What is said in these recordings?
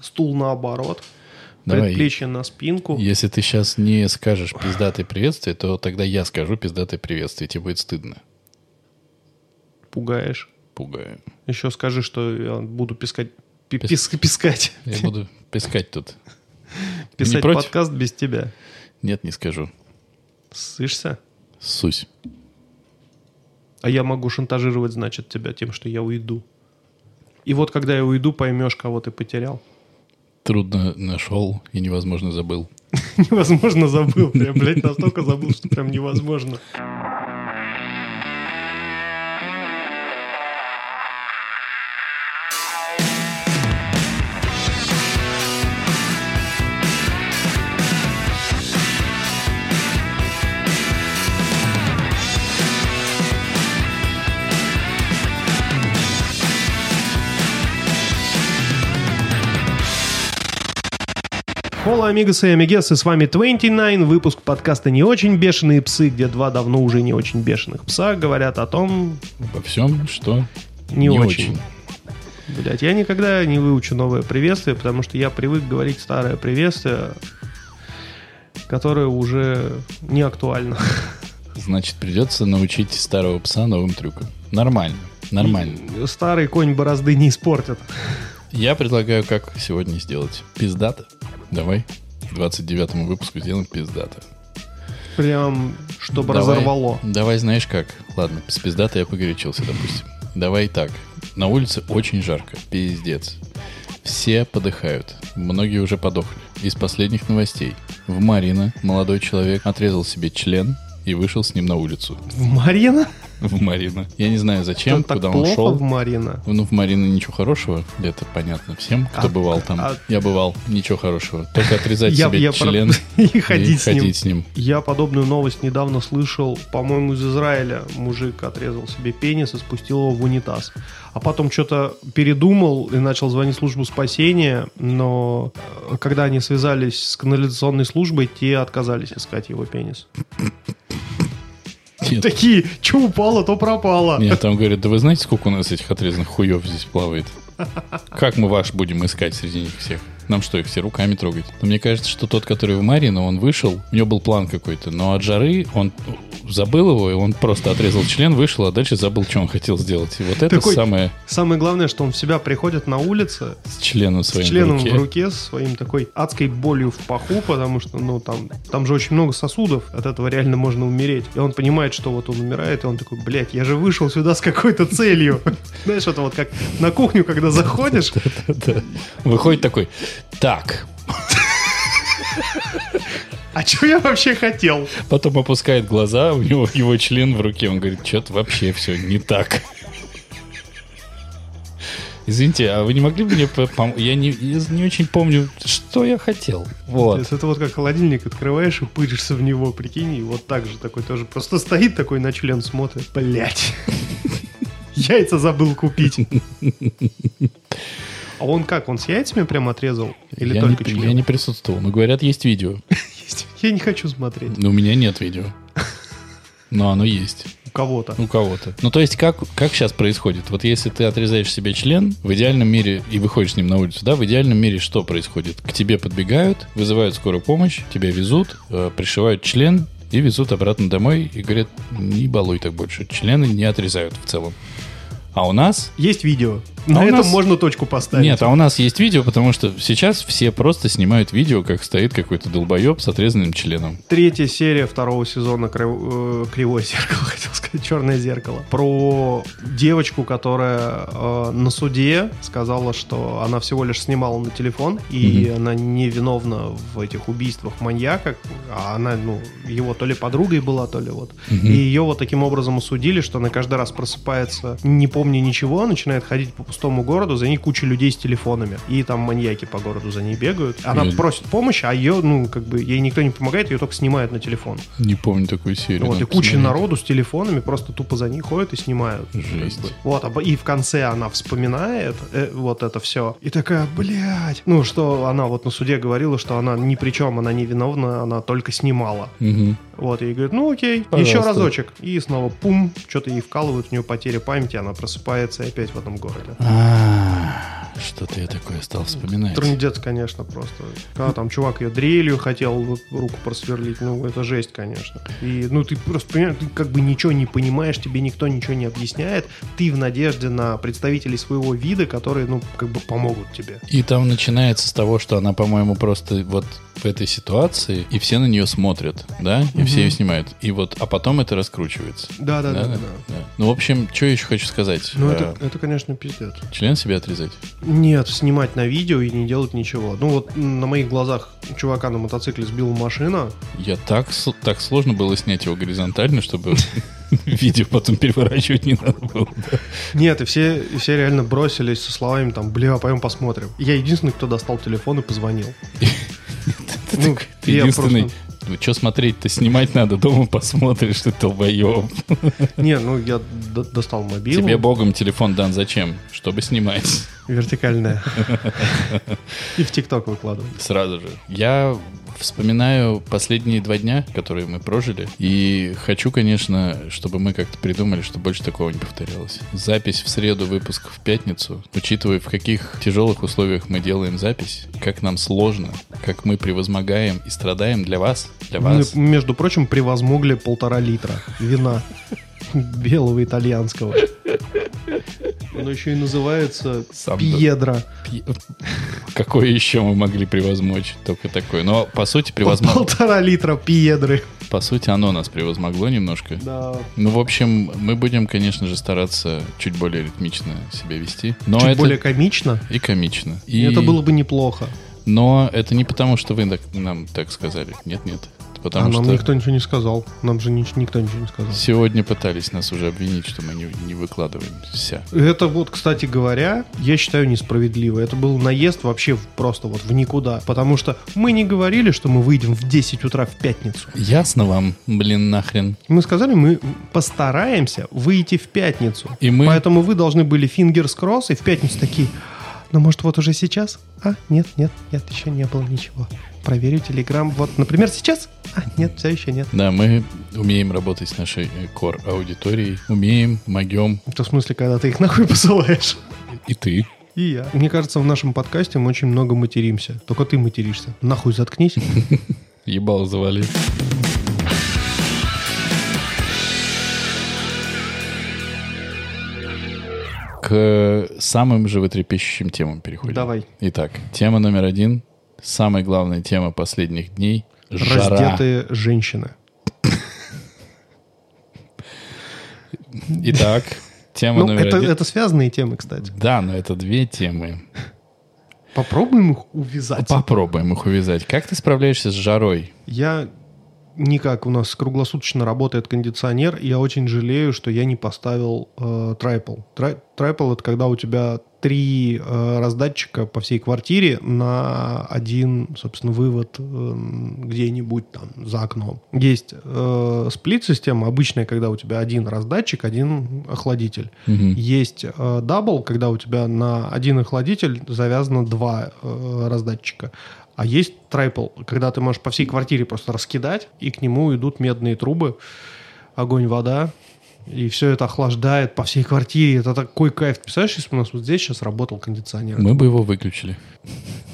Стул наоборот. Давай. Предплечье на спинку. Если ты сейчас не скажешь пиздатое приветствие, то тогда я скажу пиздатое приветствие. Тебе будет стыдно. Пугаешь. Пугаю. Еще скажи, что я буду пискать. пи- Пис- пис- пискать. Я буду пискать тут. Писать подкаст без тебя. Нет, не скажу. Слышишься? Сусь. А я могу шантажировать, значит, тебя тем, что я уйду. И вот когда я уйду, поймешь, кого ты потерял. Трудно нашел и невозможно забыл. Невозможно забыл. Я, блядь, настолько забыл, что прям невозможно. Холла, амигос и амигесы, с вами 29, выпуск подкаста «Не очень бешеные псы», где два давно уже не очень бешеных пса говорят о том, Во всем, что не, очень. Блять, я никогда не выучу новое приветствие, потому что я привык говорить старое приветствие, которое уже не актуально. Значит, придется научить старого пса новым трюкам. Нормально, нормально. Старый конь борозды не испортит. Я предлагаю, как сегодня сделать. Пиздата. Давай. К 29 выпуску сделаем пиздата. Прям, чтобы Давай- разорвало. Давай, знаешь как? Ладно, с пиздата я погорячился, допустим. Давай так. На улице очень жарко. Пиздец. Все подыхают. Многие уже подохли. Из последних новостей. В Марина молодой человек отрезал себе член и вышел с ним на улицу. В Марина? В Марина. Я не знаю зачем, так куда он шел. в Марина? Ну, в Марина ничего хорошего, это понятно всем, кто А- бывал там. а- Я бывал, ничего хорошего. Только отрезать Я- себе я про- член И ходить с ним. ходить с ним. Я подобную новость недавно слышал, по-моему, из Израиля. Мужик отрезал себе пенис и спустил его в унитаз. А потом что-то передумал и начал звонить в службу спасения, но э, когда они связались с канализационной службой, те отказались искать его пенис. Нет, Такие, что упало, то пропало. Нет, там говорят, да вы знаете, сколько у нас этих отрезанных хуев здесь плавает? Как мы ваш будем искать среди них всех? Нам что, их все руками трогать? Но мне кажется, что тот, который в Марина, он вышел, у него был план какой-то, но от жары он забыл его, и он просто отрезал член, вышел, а дальше забыл, что он хотел сделать. И вот это Такой- самое Самое главное, что он в себя приходит на улице с членом с своим членом в руке. в руке, с своим такой адской болью в паху, потому что, ну, там, там же очень много сосудов, от этого реально можно умереть. И он понимает, что вот он умирает, и он такой, блядь, я же вышел сюда с какой-то целью. Знаешь, это вот как на кухню, когда заходишь. Выходит такой, так, а что я вообще хотел? потом опускает глаза, у него его член в руке, он говорит, что-то вообще все не так. Извините, а вы не могли бы мне помочь? Я не, я не очень помню, что я хотел. Вот. есть это вот как холодильник открываешь и пыришься в него, прикинь, и вот так же такой тоже просто стоит такой на член смотрит. Блять. Яйца забыл купить. А он как, он с яйцами прям отрезал? Или я, только не, член? я не присутствовал, но говорят, есть видео. Я не хочу смотреть. Но у меня нет видео. Но оно есть. У кого-то. У кого-то. Ну, то есть, как, как сейчас происходит? Вот если ты отрезаешь себе член, в идеальном мире, и выходишь с ним на улицу, да, в идеальном мире что происходит? К тебе подбегают, вызывают скорую помощь, тебя везут, э, пришивают член и везут обратно домой и говорят, не балуй так больше. Члены не отрезают в целом. А у нас Есть видео. А На этом нас- можно точку поставить. нет, а у нас есть видео, потому что сейчас все просто снимают видео, как стоит какой-то долбоеб с отрезанным членом. Третья серия второго сезона Крив- э, Кривое зеркало, хотел сказать, Черное зеркало. Про девочку, которая э, на суде сказала, что она всего лишь снимала на телефон, и она не виновна в этих убийствах маньяка, а она, ну, его то ли подругой была, то ли вот. И ее вот таким образом осудили, что она каждый раз просыпается, не помня ничего, начинает ходить по пустому городу, за ней куча людей с телефонами. И там маньяки по городу за ней бегают. Она Я- просит помощи, а ее, ну, как бы, ей никто не помогает, ее только снимают на телефон. Не помню такую серию. Вот, и куча посмотреть. народу с телефонами просто тупо за ней ходят и снимают. Жесть. Как бы. Вот, а и в конце она вспоминает э, вот это все. И такая, блядь. Ну, что она вот на суде говорила, что она ни при чем, она не виновна, она только снимала. Мгм. Вот, и говорит, ну окей, Пожалуйста. еще разочек. И снова пум, что-то ей вкалывают, у нее потеря памяти, она просыпается и опять в этом городе. А, Что-то я такое стал вспоминать. Трындец, конечно, просто. Когда там чувак ее дрелью хотел руку просверлить, ну, это жесть, конечно. И, ну, ты просто, понимаешь, ты как бы ничего не понимаешь, тебе никто ничего не объясняет. Ты в надежде на представителей своего вида, которые, ну, как бы помогут тебе. И там начинается с того, что она, по-моему, просто вот в этой ситуации, и все на нее смотрят, да, и все ее снимают. И вот, а потом это раскручивается. Да, да, да, да. да. Ну, в общем, что еще хочу сказать? Ну, Э, это, это, конечно, пиздец. Член себе отрезать? Нет, снимать на видео и не делать ничего. Ну вот на моих глазах чувака на мотоцикле сбила машина. Я так, так сложно было снять его горизонтально, чтобы видео потом переворачивать не надо было. Нет, и все, и все реально бросились со словами там, бля, пойдем посмотрим. Я единственный, кто достал телефон и позвонил. Ну, Ты я единственный... просто- Ну, что смотреть-то? Снимать надо, дома посмотришь, ты долбоеб. Не, ну я достал мобилу. Тебе богом телефон дан зачем? Чтобы снимать. Вертикальная. И в ТикТок выкладывать. Сразу же. Я вспоминаю последние два дня, которые мы прожили, и хочу, конечно, чтобы мы как-то придумали, чтобы больше такого не повторялось. Запись в среду, выпуск в пятницу. Учитывая, в каких тяжелых условиях мы делаем запись, как нам сложно, как мы превозмогаем и страдаем для вас, для Мы, вас. между прочим, превозмогли полтора литра вина белого итальянского. Оно еще и называется Сам Пьедро. Пи- Какое еще мы могли превозмочь? Только такое. Но, по сути, превозмо... Полтора литра Пьедры. по сути, оно нас превозмогло немножко. Да. Ну, в общем, мы будем, конечно же, стараться чуть более ритмично себя вести. Но Чуть это более комично. и комично. И И... это было бы неплохо. Но это не потому, что вы так- нам так сказали. Нет-нет. Потому а нам что никто ничего не сказал. Нам же нич- никто ничего не сказал. сегодня пытались нас уже обвинить, что мы не, не выкладываемся. Это вот, кстати говоря, я считаю несправедливо. Это был наезд вообще просто вот в никуда. Потому что мы не говорили, что мы выйдем в 10 утра в пятницу. Ясно вам, блин, нахрен. Мы сказали, мы постараемся выйти в пятницу. И мы... Поэтому вы должны были фингерс кросс и в пятницу такие, ну может вот уже сейчас? А, нет, нет, нет, еще не было ничего. Проверю телеграм. Вот, например, сейчас? А, нет, все еще нет. Да, мы умеем работать с нашей кор аудиторией, умеем, могем, Это в смысле, когда ты их нахуй посылаешь? и ты. И я. Мне кажется, в нашем подкасте мы очень много материмся. Только ты материшься. Нахуй заткнись. Ебал завали. К самым животрепещущим темам переходим. Давай. Итак, тема номер один. Самая главная тема последних дней. Жара. Раздетые женщины. Итак, тема Ну, номер это, один. это связанные темы, кстати. Да, но это две темы. Попробуем их увязать. Попробуем их увязать. Как ты справляешься с жарой? Я никак. У нас круглосуточно работает кондиционер. и Я очень жалею, что я не поставил э, трайпл. Трай- Трайпл это когда у тебя три э, раздатчика по всей квартире на один, собственно, вывод э, где-нибудь там за окном. Есть э, сплит-система обычная, когда у тебя один раздатчик, один охладитель. Мгм. Есть э, double, когда у тебя на один охладитель завязано два э, раздатчика. А есть triple, когда ты можешь по всей квартире просто раскидать, и к нему идут медные трубы, огонь, вода, и все это охлаждает по всей квартире. Это такой кайф. Представляешь, если бы у нас вот здесь сейчас работал кондиционер? Мы бы его выключили.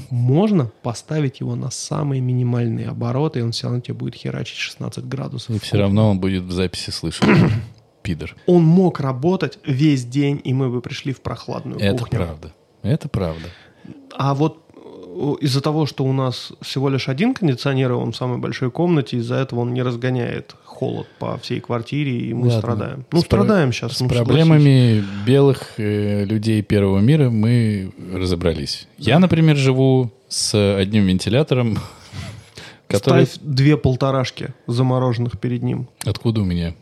Можно поставить его на самые минимальные обороты, и он все равно тебе будет херачить 16 градусов. И все равно он будет в записи слышен. Пидор. Он мог работать весь день, и мы бы пришли в прохладную Это кухню. правда. Это правда. А вот из-за того, что у нас всего лишь один кондиционер, он в самой большой комнате, из-за этого он не разгоняет холод по всей квартире, и мы Ладно. страдаем. Ну, С про- страдаем сейчас. С ну, проблемами белых э, людей первого мира мы разобрались. Я, например, живу с одним вентилятором, который... Ставь две полторашки замороженных перед ним. Откуда у меня?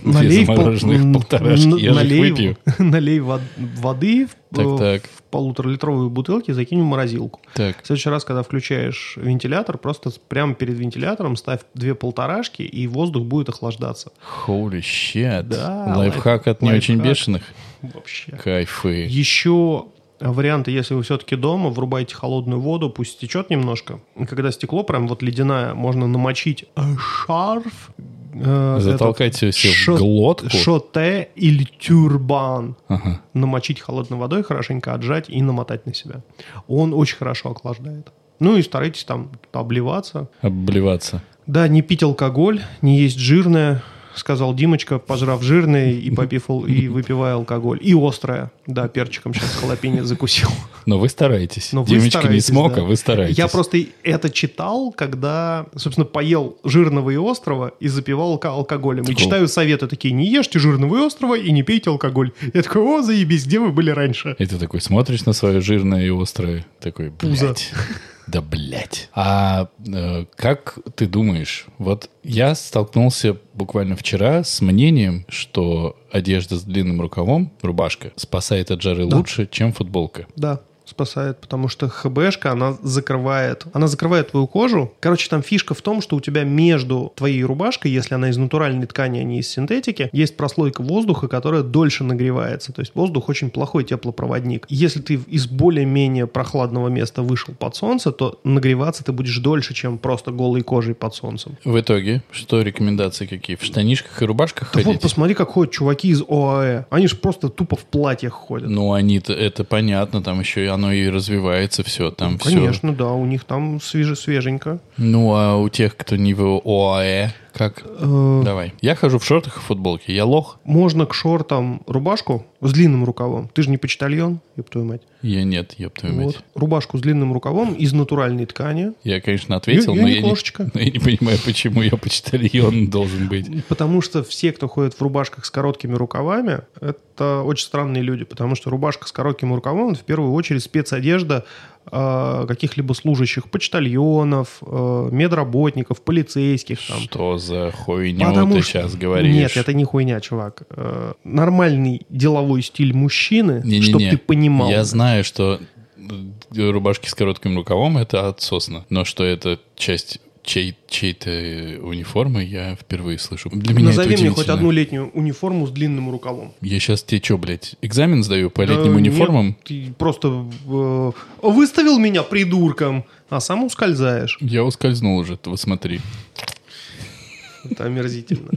Налей, в пол- замороженных м, полторашки, я же налей, выпью. налей вод- воды в, Так, э, так. в полуторалитровую бутылки и закинь в морозилку. Так, В следующий раз, когда включаешь вентилятор, просто прямо перед вентилятором ставь две полторашки, и воздух будет охлаждаться. holy shit. Да, Лайфхак от не очень лайфхак. бешеных. Вообще. Кайфы. Еще варианты, если вы все-таки дома, врубайте холодную воду, пусть течет немножко. Когда стекло прям вот ледяное, можно намочить шарф э, Затолкать себе в шо- глотку. Шоте или тюрбан. Ага. Намочить холодной водой, хорошенько отжать и намотать на себя. Он очень хорошо охлаждает. Ну и старайтесь там обливаться. Обливаться. Да, не пить алкоголь, не есть жирное, сказал Димочка, пожрав жирное и попив и выпивая алкоголь. И острое. Да, перчиком сейчас халапеньо закусил. Но вы стараетесь. Но вы Димочка не стараетесь, смог, да. а вы стараетесь. Я просто это читал, когда, собственно, поел жирного и острого и запивал алко- алкоголем. И Такого. читаю советы такие, не ешьте жирного и острого и не пейте алкоголь. Я такой, о, заебись, где вы были раньше? И ты такой смотришь на свое жирное и острое, такой, Пузо. Да блядь. А э, как ты думаешь, вот я столкнулся буквально вчера с мнением, что одежда с длинным рукавом, рубашка, спасает от жары Да. лучше, чем футболка. Да, спасает, потому что ХБшка, она закрывает, она закрывает твою кожу. Короче, там фишка в том, что у тебя между твоей рубашкой, если она из натуральной ткани, а не из синтетики, есть прослойка воздуха, которая дольше нагревается. То есть воздух очень плохой теплопроводник. Если ты из более-менее прохладного места вышел под солнце, то нагреваться ты будешь дольше, чем просто голой кожей под солнцем. В итоге, что рекомендации какие? В штанишках и рубашках Да вот ходить? посмотри, как ходят чуваки из ОАЭ. Они же просто тупо в платьях ходят. Ну, они-то, это понятно, там еще и оно и развивается все, там все. Конечно, да, у них там свеже свеженько. Ну, а у тех, кто не в ОАЭ, как? Э, Давай. Я хожу в шортах и футболке. Я лох? Можно к шортам рубашку с длинным рукавом. Ты же не почтальон, ёб твою мать. Я нет, ёб твою мать. Вот. Рубашку с длинным рукавом из натуральной ткани. Я, конечно, ответил, Я- но, не я не, кошечка. но я не понимаю, почему я почтальон должен быть. Потому что все, кто ходит в рубашках с короткими рукавами, это очень странные люди. Потому что рубашка с коротким рукавом это в первую очередь спецодежда каких-либо служащих, почтальонов, э, медработников, полицейских. Там. Что за хуйню Потому ты что- сейчас говоришь? Нет, это не хуйня, чувак. Э, нормальный деловой стиль мужчины, чтобы ты понимал. Я знаю, что э, рубашки с коротким рукавом это отсосно, но что это часть чей, чьей-то униформы, я впервые слышу. Для меня Назови это мне хоть одну летнюю униформу с длинным рукавом. Я сейчас тебе что, блядь, экзамен сдаю по Да летним нет, униформам? ты просто э, выставил меня придурком, а сам ускользаешь. Я ускользнул уже, вот смотри. Это омерзительно.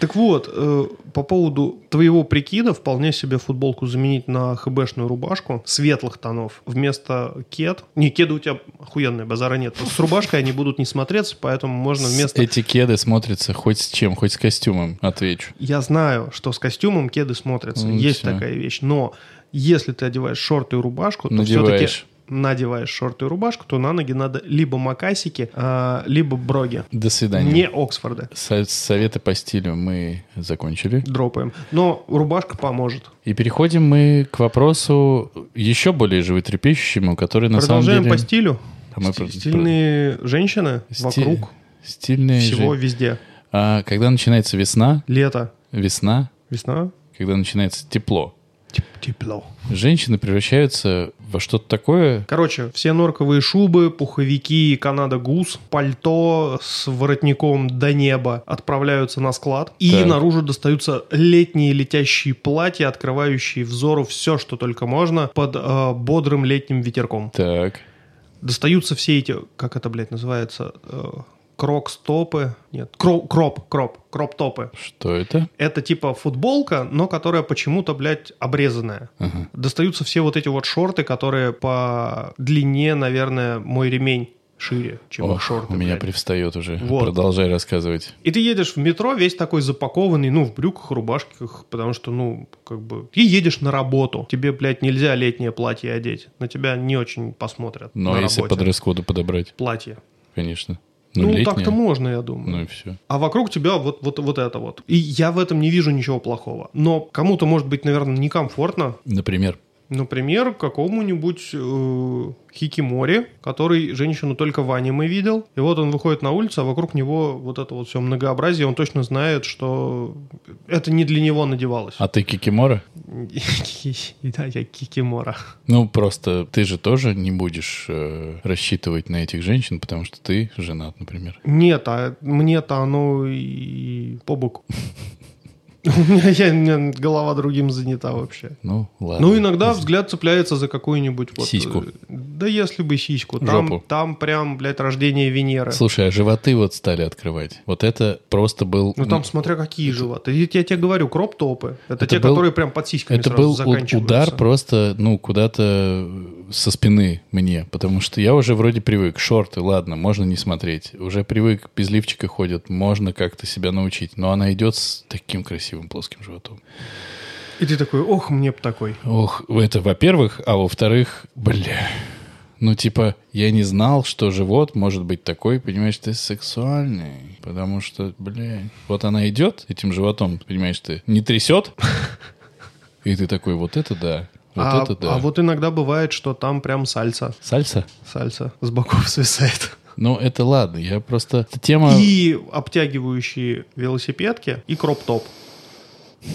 Так вот, э, по поводу твоего прикида, вполне себе футболку заменить на хбшную рубашку светлых тонов вместо кед. Не, кеды у тебя охуенные, базара нет. Просто с рубашкой они будут не смотреться, поэтому можно вместо... Эти кеды смотрятся хоть с чем, хоть с костюмом, отвечу. Я знаю, что с костюмом кеды смотрятся. Ну, Есть всё. такая вещь. Но если ты одеваешь шорты и рубашку, то Надеваешь. все-таки надеваешь шорты и рубашку, то на ноги надо либо макасики, а, либо броги. До свидания. Не Оксфорда. Со- Советы по стилю мы закончили. Дропаем. Но рубашка поможет. И переходим мы к вопросу еще более животрепещущему, который на Продолжаем самом деле... по стилю. А мы Сти- про- Стильные женщины Сти- вокруг Стильные всего же- везде. А когда начинается весна, Лето, весна, весна, когда начинается тепло, теп- тепло. женщины превращаются во что-то такое, Короче, все норковые шубы, пуховики, Канада Гус, пальто с воротником до неба отправляются на склад. И Так. наружу достаются летние летящие платья, открывающие взору все, что только можно, под э, бодрым летним ветерком. так, Достаются все эти, как это, блядь, называется, э, крок-стопы. Нет, кро- кроп, кроп, кроп-топы. что это? Это типа футболка, но которая почему-то, блядь, обрезанная. Ага. Достаются все вот эти вот шорты, которые по длине, наверное, мой ремень шире, чем Ох, шорты. у меня блядь. привстает уже. Вот. Продолжай рассказывать. И ты едешь в метро весь такой запакованный, ну, в брюках, рубашках, потому что, ну, как бы... Ты едешь на работу. Тебе, блядь, нельзя летнее платье одеть. На тебя не очень посмотрят Но на если работе. по дресс-коду подобрать, Платье. конечно. Ну, летнее. так-то можно, я думаю. Ну и все. А вокруг тебя вот, вот, вот это вот. И я в этом не вижу ничего плохого. Но кому-то может быть, наверное, некомфортно. Например, Например, какому-нибудь э, хикимори, который женщину только в аниме видел. И вот он выходит на улицу, а вокруг него вот это вот все многообразие. Он точно знает, что это не для него надевалось. а ты кикимора? Да, я кикимора. Ну, просто ты же тоже не будешь э, рассчитывать на этих женщин, потому что ты женат, например. Нет, а мне-то оно и по боку. У меня, я, у меня голова другим занята вообще. Ну, ладно. Ну, иногда взгляд цепляется за какую-нибудь... Вот, Сиську. э, Да если бы сиську. Там, Жопу. там прям, блядь, рождение Венеры. Слушай, а животы вот стали открывать. Вот это просто был... Ну, там смотря какие животы. Я, я тебе говорю, кроп-топы. Это, Это те, был- которые прям под сиськами Это был удар просто, ну, куда-то со спины мне, потому что я уже вроде привык. Шорты, ладно, можно не смотреть. Уже привык, без лифчика ходят, можно как-то себя научить. Но она идет с таким красивым плоским животом. И ты такой, ох, мне б такой. Ох, это во-первых, а во-вторых, бля, ну типа, я не знал, что живот может быть такой, понимаешь, ты сексуальный, потому что, бля, вот она идет этим животом, понимаешь, ты не трясет, и ты такой, вот это да, вот а, это да. а вот иногда бывает, что там прям сальса. Сальса? Сальса с боков свисает. Ну, это ладно, я просто... эта Тема... И обтягивающие велосипедки, и кроп-топ.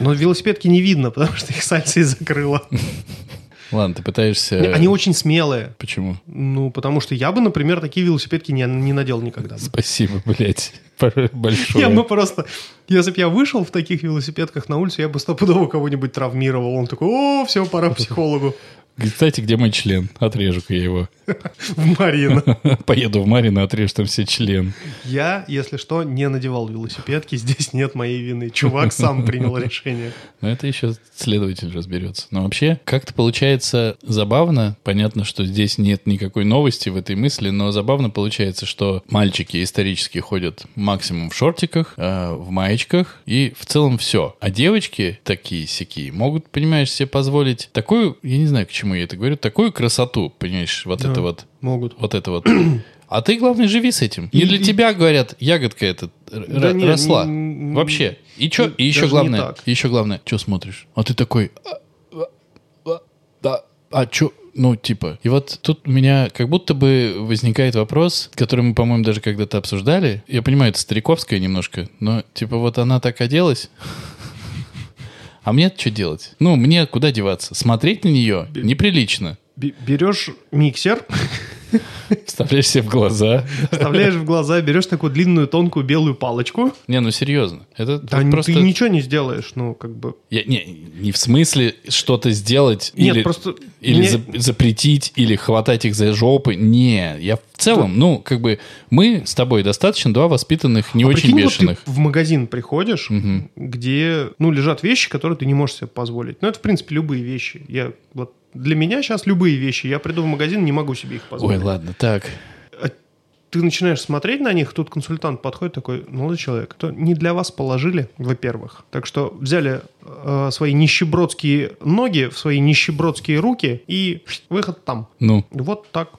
Но велосипедки не видно, потому что их сальса и закрыла. Ладно, ты пытаешься... Они очень смелые. Почему? Ну, потому что я бы, например, такие велосипедки не, не надел никогда. Спасибо, блядь, большое. Я бы просто... Если бы я вышел в таких велосипедках на улицу, я бы стопудово кого-нибудь травмировал. Он такой, о, все, пора к психологу. Кстати, где мой член? Отрежу-ка я его. В Марина. Поеду в Марина, отрежу там все член. Я, если что, не надевал велосипедки, здесь нет моей вины. Чувак сам принял решение. Но это еще следователь разберется. Но вообще, как-то получается забавно. Понятно, что здесь нет никакой новости в этой мысли, но забавно получается, что мальчики исторически ходят максимум в шортиках, э, в маечках, и в целом все. А девочки такие сякие могут, понимаешь, себе позволить такую, я не знаю, к чему я это говорю, такую красоту, понимаешь, вот Да. это вот, Могут. вот это вот. А ты, главное, живи с этим. Не И- для и- тебя, говорят, ягодка эта Да не, росла. не- Вообще. И, чё, и еще главное, еще главное, что смотришь? А ты такой, а, а, а, да, а что, ну, типа. И вот тут у меня как будто бы возникает вопрос, который мы, по-моему, даже когда-то обсуждали. Я понимаю, это стариковское немножко, но, типа, вот она так оделась, а мне что делать? Ну, мне куда деваться? Смотреть на нее неприлично. Берешь миксер, Вставляешь себе в глаза. вставляешь в глаза, берешь такую длинную тонкую белую палочку. Не, ну серьезно. Это Да просто... ты ничего не сделаешь, ну, как бы... Я- не, не в смысле что-то сделать Нет, или, просто или мне- за- запретить, или хватать их за жопы. Не, я в целом, ну, как бы мы с тобой достаточно два воспитанных, не А очень прикинь, вот бешеных. ты в магазин приходишь, Мгм. где, ну, лежат вещи, которые ты не можешь себе позволить. Ну, это, в принципе, любые вещи. Я вот для меня сейчас любые вещи. Я приду в магазин, не могу себе их Ой, позволить. ладно, так. А ты начинаешь смотреть на них, тут консультант подходит такой, молодой человек, то не для вас положили, во-первых. Так что взяли э, свои нищебродские ноги в свои нищебродские руки и выход там. Ну, Вот так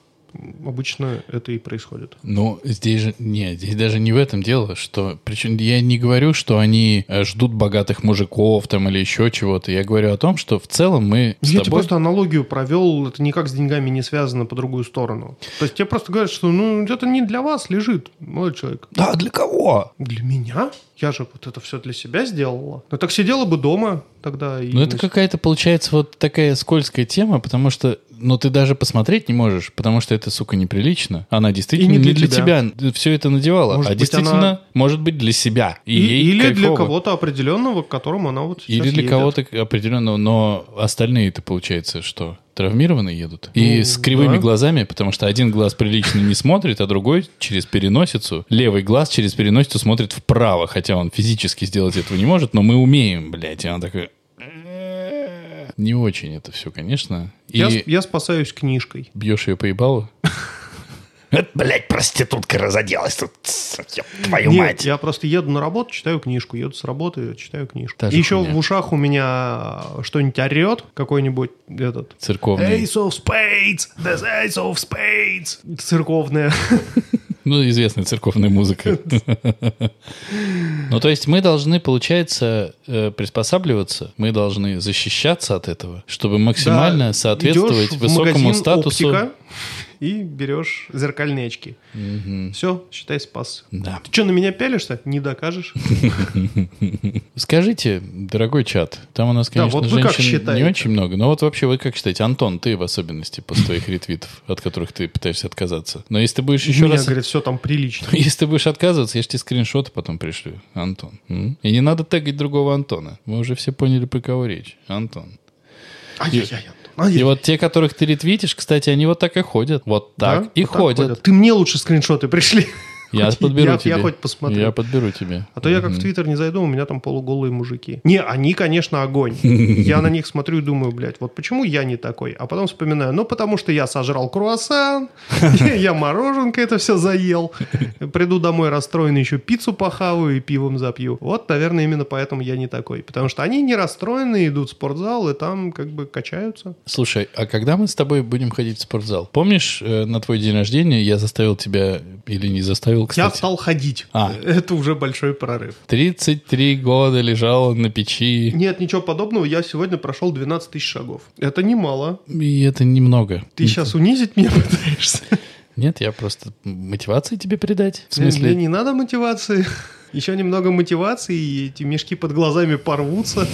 обычно это и происходит. ну, здесь же, нет, здесь даже не в этом дело, что, причем я не говорю, что они э, ждут богатых мужиков там или еще чего-то, я говорю о том, что в целом мы Я тебе тобой... просто аналогию провел, это никак с деньгами не связано по другую сторону. То есть тебе просто говорят, что ну это не для вас лежит, молодой человек. Да, для кого? Для меня? Я же вот это все для себя сделала. Ну так сидела бы дома тогда. И Ну, это какая-то, получается, вот такая скользкая тема, потому что, ну, ты даже посмотреть не можешь, потому что это, сука, неприлично. Она действительно И не для, для тебя, все это надевала, Может а быть, действительно она- может быть для себя. И, И- ей или для кайфово. кого-то определенного, к которому она вот сейчас Или для едет. кого-то определенного, но остальные-то, получается, что? Травмированные едут. И Ну, с кривыми да. глазами, потому что один глаз прилично не смотрит, а другой через переносицу. Левый глаз через переносицу смотрит вправо, хотя он физически сделать этого не может, но мы умеем, блядь. И он такой... Не очень это все, конечно. И Я, я спасаюсь книжкой. бьешь ее по ебалу. Это, блядь, проститутка разоделась тут. Твою Нет, мать. я просто еду на работу, читаю книжку, еду с работы, читаю книжку. Та еще хуйня. в ушах у меня что-нибудь орет, какой-нибудь этот... Церковный. Ace of Spades! The Ace of Spades! Церковная. Ну, известная церковная музыка. Ну, то есть мы должны, получается, э, приспосабливаться, мы должны защищаться от этого, чтобы максимально соответствовать высокому статусу. И берешь зеркальные очки. Все, считай, спас. Да. Ты что, на меня пялишься? Не докажешь. Скажите, дорогой чат, там у нас, Да, конечно, вот вы как женщин не очень много, но вот вообще вы как считаете, Антон, ты в особенности после твоих ретвитов, от которых ты пытаешься отказаться. Но если ты будешь еще Меня, раз... говорит, все там прилично. Если ты будешь отказываться, я же тебе скриншоты потом пришлю, Антон. И не надо тегать другого Антона. Мы уже все поняли, про кого речь. Антон. Ай-яй-яй, Ай-яй. И вот те, которых ты ретвитишь, кстати, они вот так и ходят. Вот так Да? и Вот так ходят. Ты мне лучше скриншоты пришли. Я Хоть подберу я- тебе. Я хоть посмотрю. Я подберу тебе. А то я как в Твиттер не зайду, у меня там полуголые мужики. Не, они, конечно, огонь. Я на них смотрю и думаю, блядь, вот почему я не такой? А потом вспоминаю, ну, потому что я сожрал круассан, я мороженка это все заел, приду домой расстроенный, еще пиццу похаваю и пивом запью. Вот, наверное, именно поэтому я не такой. Потому что они не расстроенные, идут в спортзал и там как бы качаются. Слушай, а когда мы с тобой будем ходить в спортзал? Помнишь, э, на твой день рождения я заставил тебя, или не заставил, Я кстати? стал ходить. А. Это уже большой прорыв. 33 года лежал на печи. Нет, ничего подобного. Я сегодня прошел 12 тысяч шагов. Это немало. И это немного. Ты сейчас унизить меня пытаешься? Нет, я просто мотивации тебе придать. В Мне смысле, не надо мотивации. Еще немного мотивации, и эти мешки под глазами порвутся.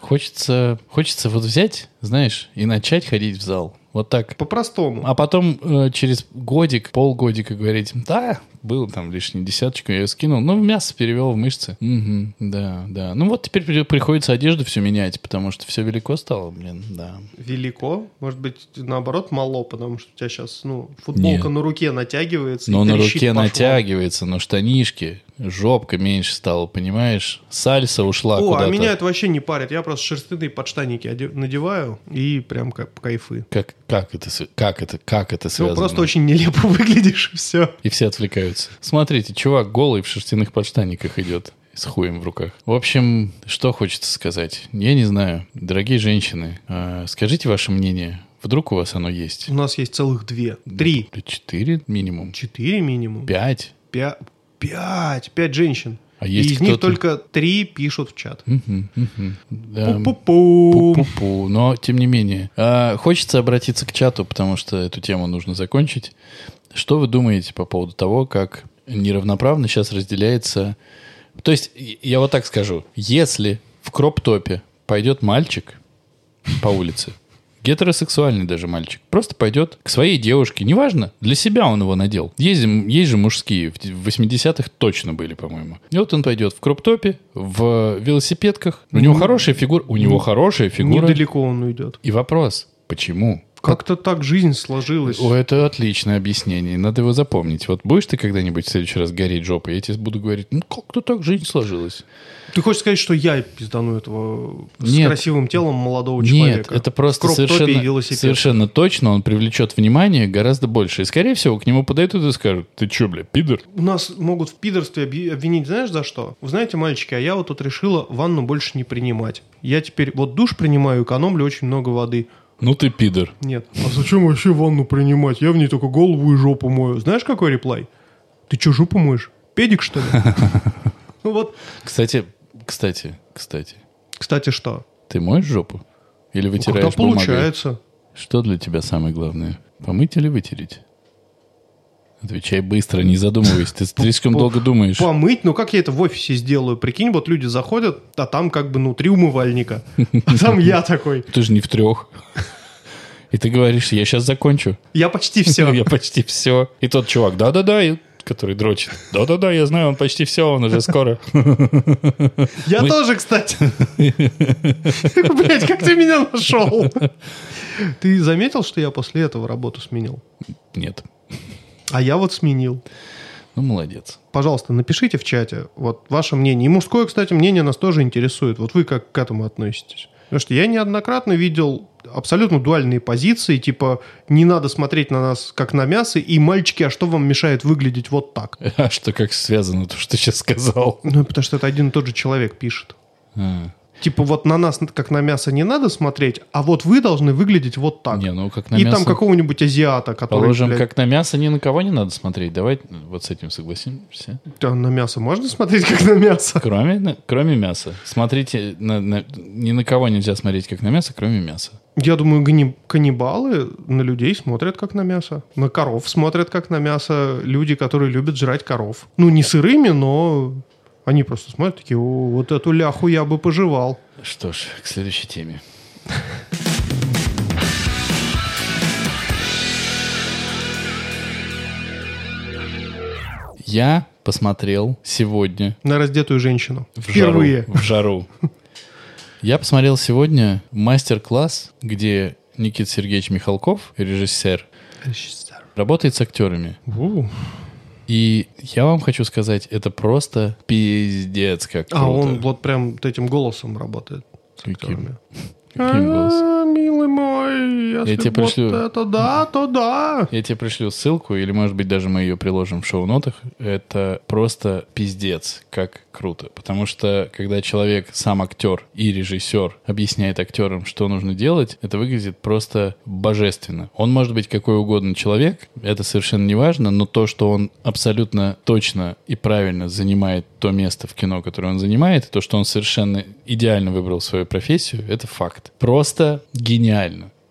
хочется, хочется вот взять, знаешь, и начать ходить в зал. Вот так. По-простому. А потом э, через годик, полгодика говорить, да, был там лишний десяточку, я ее скинул, ну, мясо перевел в мышцы. Мгм, да, да. Ну вот теперь при- приходится одежду все менять, потому что все велико стало, блин, да. Велико. Может быть, наоборот, мало, потому что у тебя сейчас, ну, футболка Нет. на руке натягивается. И на руке по швам. натягивается, но штанишки, жопка меньше стала, понимаешь? Сальса ушла О, куда-то. а меня это вообще не парит. Я просто шерстяные подштанники надеваю и прям как кайфы. Как, как, это, как, это, как это Ну, связано? просто очень нелепо выглядишь, и все. И все отвлекаются. Смотрите, чувак голый в шерстяных подштанниках идет. С хуем в руках. В общем, что хочется сказать? Я не знаю. Дорогие женщины, а, скажите ваше мнение. Вдруг у вас оно есть? У нас есть целых две. Три. Четыре минимум? Четыре минимум. Пять? Пя- Пять. Пять женщин. А И есть из них только три пишут в чат. Пу-пу-пу. Но, тем не менее, а, хочется обратиться к чату, потому что эту тему нужно закончить. Что вы думаете по поводу того, как неравноправно сейчас разделяется... То есть, я вот так скажу. Если в кроп-топе пойдет мальчик по улице, гетеросексуальный даже мальчик, просто пойдет к своей девушке, неважно, для себя он его надел. Есть, есть же мужские, в 80-х точно были, по-моему. И вот он пойдет в кроп-топе, в велосипедках. У него хорошая фигура, у него хорошая фигура. Недалеко он уйдет. И вопрос, почему? Как-то так жизнь сложилась. О, это отличное объяснение, надо его запомнить. Вот будешь ты когда-нибудь в следующий раз гореть жопой, я тебе буду говорить, ну как-то так жизнь сложилась. Ты хочешь сказать, что я пиздану этого с Нет. красивым телом молодого Нет, человека? это просто совершенно, совершенно точно он привлечет внимание гораздо больше. И, скорее всего, к нему подойдут и скажут, ты что, бля, пидор? У нас могут в пидорстве обвинить, знаешь, за что? Вы знаете, мальчики, а я вот тут решила ванну больше не принимать. Я теперь вот душ принимаю, экономлю очень много воды. Ну ты пидор. Нет. А зачем вообще ванну принимать? Я в ней только голову и жопу мою. Знаешь, какой реплай? Ты что, жопу моешь? Педик, что ли? Ну вот, Кстати, кстати, кстати, кстати, что? ты моешь жопу? Или Ну, вытираешь Когда получается. Что для тебя самое главное? Помыть или вытереть? Отвечай быстро, не задумывайся. Ты слишком долго думаешь. Помыть, ну как я это в офисе сделаю? Прикинь, вот люди заходят, а там как бы, ну, три умывальника. А там я такой. Ты же не в трех. И ты говоришь, я сейчас закончу. Я почти все. Я почти все. И тот чувак, да-да-да, который дрочит. Да-да-да, я знаю, он почти все, он уже скоро. Я тоже, кстати. Блять, как ты меня нашел? Ты заметил, что я после этого работу сменил? Нет. А я вот сменил. Ну, молодец. Пожалуйста, напишите в чате вот ваше мнение. И мужское, кстати, мнение нас тоже интересует. Вот вы как к этому относитесь? Потому что я неоднократно видел абсолютно дуальные позиции, типа не надо смотреть на нас как на мясо, и мальчики, а что вам мешает выглядеть вот так? А что как связано то, что ты сейчас сказал? Ну, потому что это один и тот же человек пишет. А. Типа вот на нас как на мясо не надо смотреть, а вот вы должны выглядеть вот так. Не, ну как на И мясо... там какого-нибудь азиата, который... Положим, блядь, как на мясо ни на кого не надо смотреть. Давай вот с этим согласимся. да, на мясо можно смотреть как на мясо? Кроме, на- кроме мяса. Смотрите, на- на- ни на кого нельзя смотреть как на мясо, кроме мяса. Я думаю, гани- каннибалы на людей смотрят как на мясо. На коров смотрят как на мясо. Люди, которые любят жрать коров. Ну, не сырыми, но они просто смотрят такие, о, вот эту ляху я бы пожевал. Что ж, к следующей теме. Я посмотрел сегодня На раздетую женщину. в Впервые. жару. В жару. Я посмотрел сегодня мастер-класс, где Никита Сергеевич Михалков, режиссер, работает с актерами. У. И я вам хочу сказать, это просто пиздец как круто. А он вот прям этим голосом работает. с Каким? актерами. Каким голосом? Милый мой, если тебе вот пришлю. это да, то да. Я тебе пришлю ссылку, или, может быть, даже мы ее приложим в шоу-нотах. Это просто пиздец, как круто. Потому что, когда человек, сам актер и режиссер, объясняет актерам, что нужно делать, это выглядит просто божественно. Он может быть какой угодно человек, это совершенно не важно, но то, что он абсолютно точно и правильно занимает то место в кино, которое он занимает, и то, что он совершенно идеально выбрал свою профессию, это факт. Просто гениально.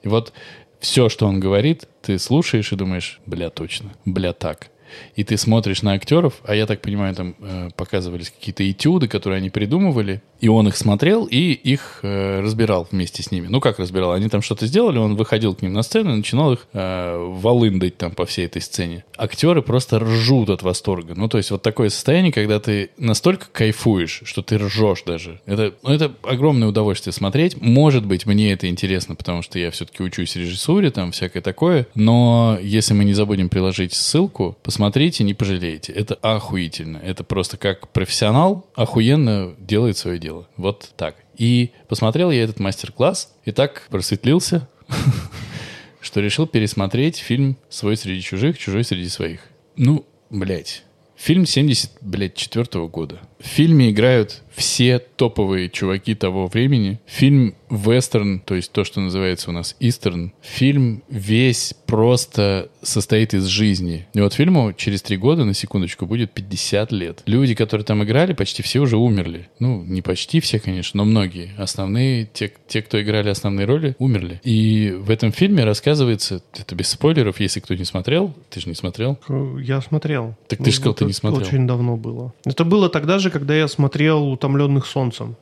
И вот все, что он говорит, ты слушаешь и думаешь, бля, точно, бля, так. И ты смотришь на актеров, а я так понимаю, там э, показывались какие-то этюды, которые они придумывали, и он их смотрел и их э, разбирал вместе с ними. Ну, как разбирал? Они там что-то сделали, он выходил к ним на сцену и начинал их э, волындать там по всей этой сцене. Актеры просто ржут от восторга. Ну, то есть вот такое состояние, когда ты настолько кайфуешь, что ты ржешь даже. Это, ну, это огромное удовольствие смотреть. Может быть, мне это интересно, потому что я все-таки учусь режиссуре, там всякое такое. Но если мы не забудем приложить ссылку, посмотрите, не пожалеете. Это охуительно. Это просто как профессионал охуенно делает свое дело. Вот так. И посмотрел я этот мастер-класс, и так просветлился, что решил пересмотреть фильм «Свой среди чужих, чужой среди своих». Ну, блядь. Фильм 70, блядь, четвертого года. В фильме играют все топовые чуваки того времени. Фильм вестерн, то есть то, что называется у нас истерн. Фильм весь просто состоит из жизни. И вот фильму через три года, на секундочку, будет 50 лет. Люди, которые там играли, почти все уже умерли. Ну, не почти все, конечно, но многие. Основные, те, те кто играли основные роли, умерли. И в этом фильме рассказывается, это без спойлеров, если кто не смотрел, ты же не смотрел, Я смотрел. Так ты ж сказал, ты не смотрел. Очень давно было. Это было тогда же, когда я смотрел «Утомленных солнцем».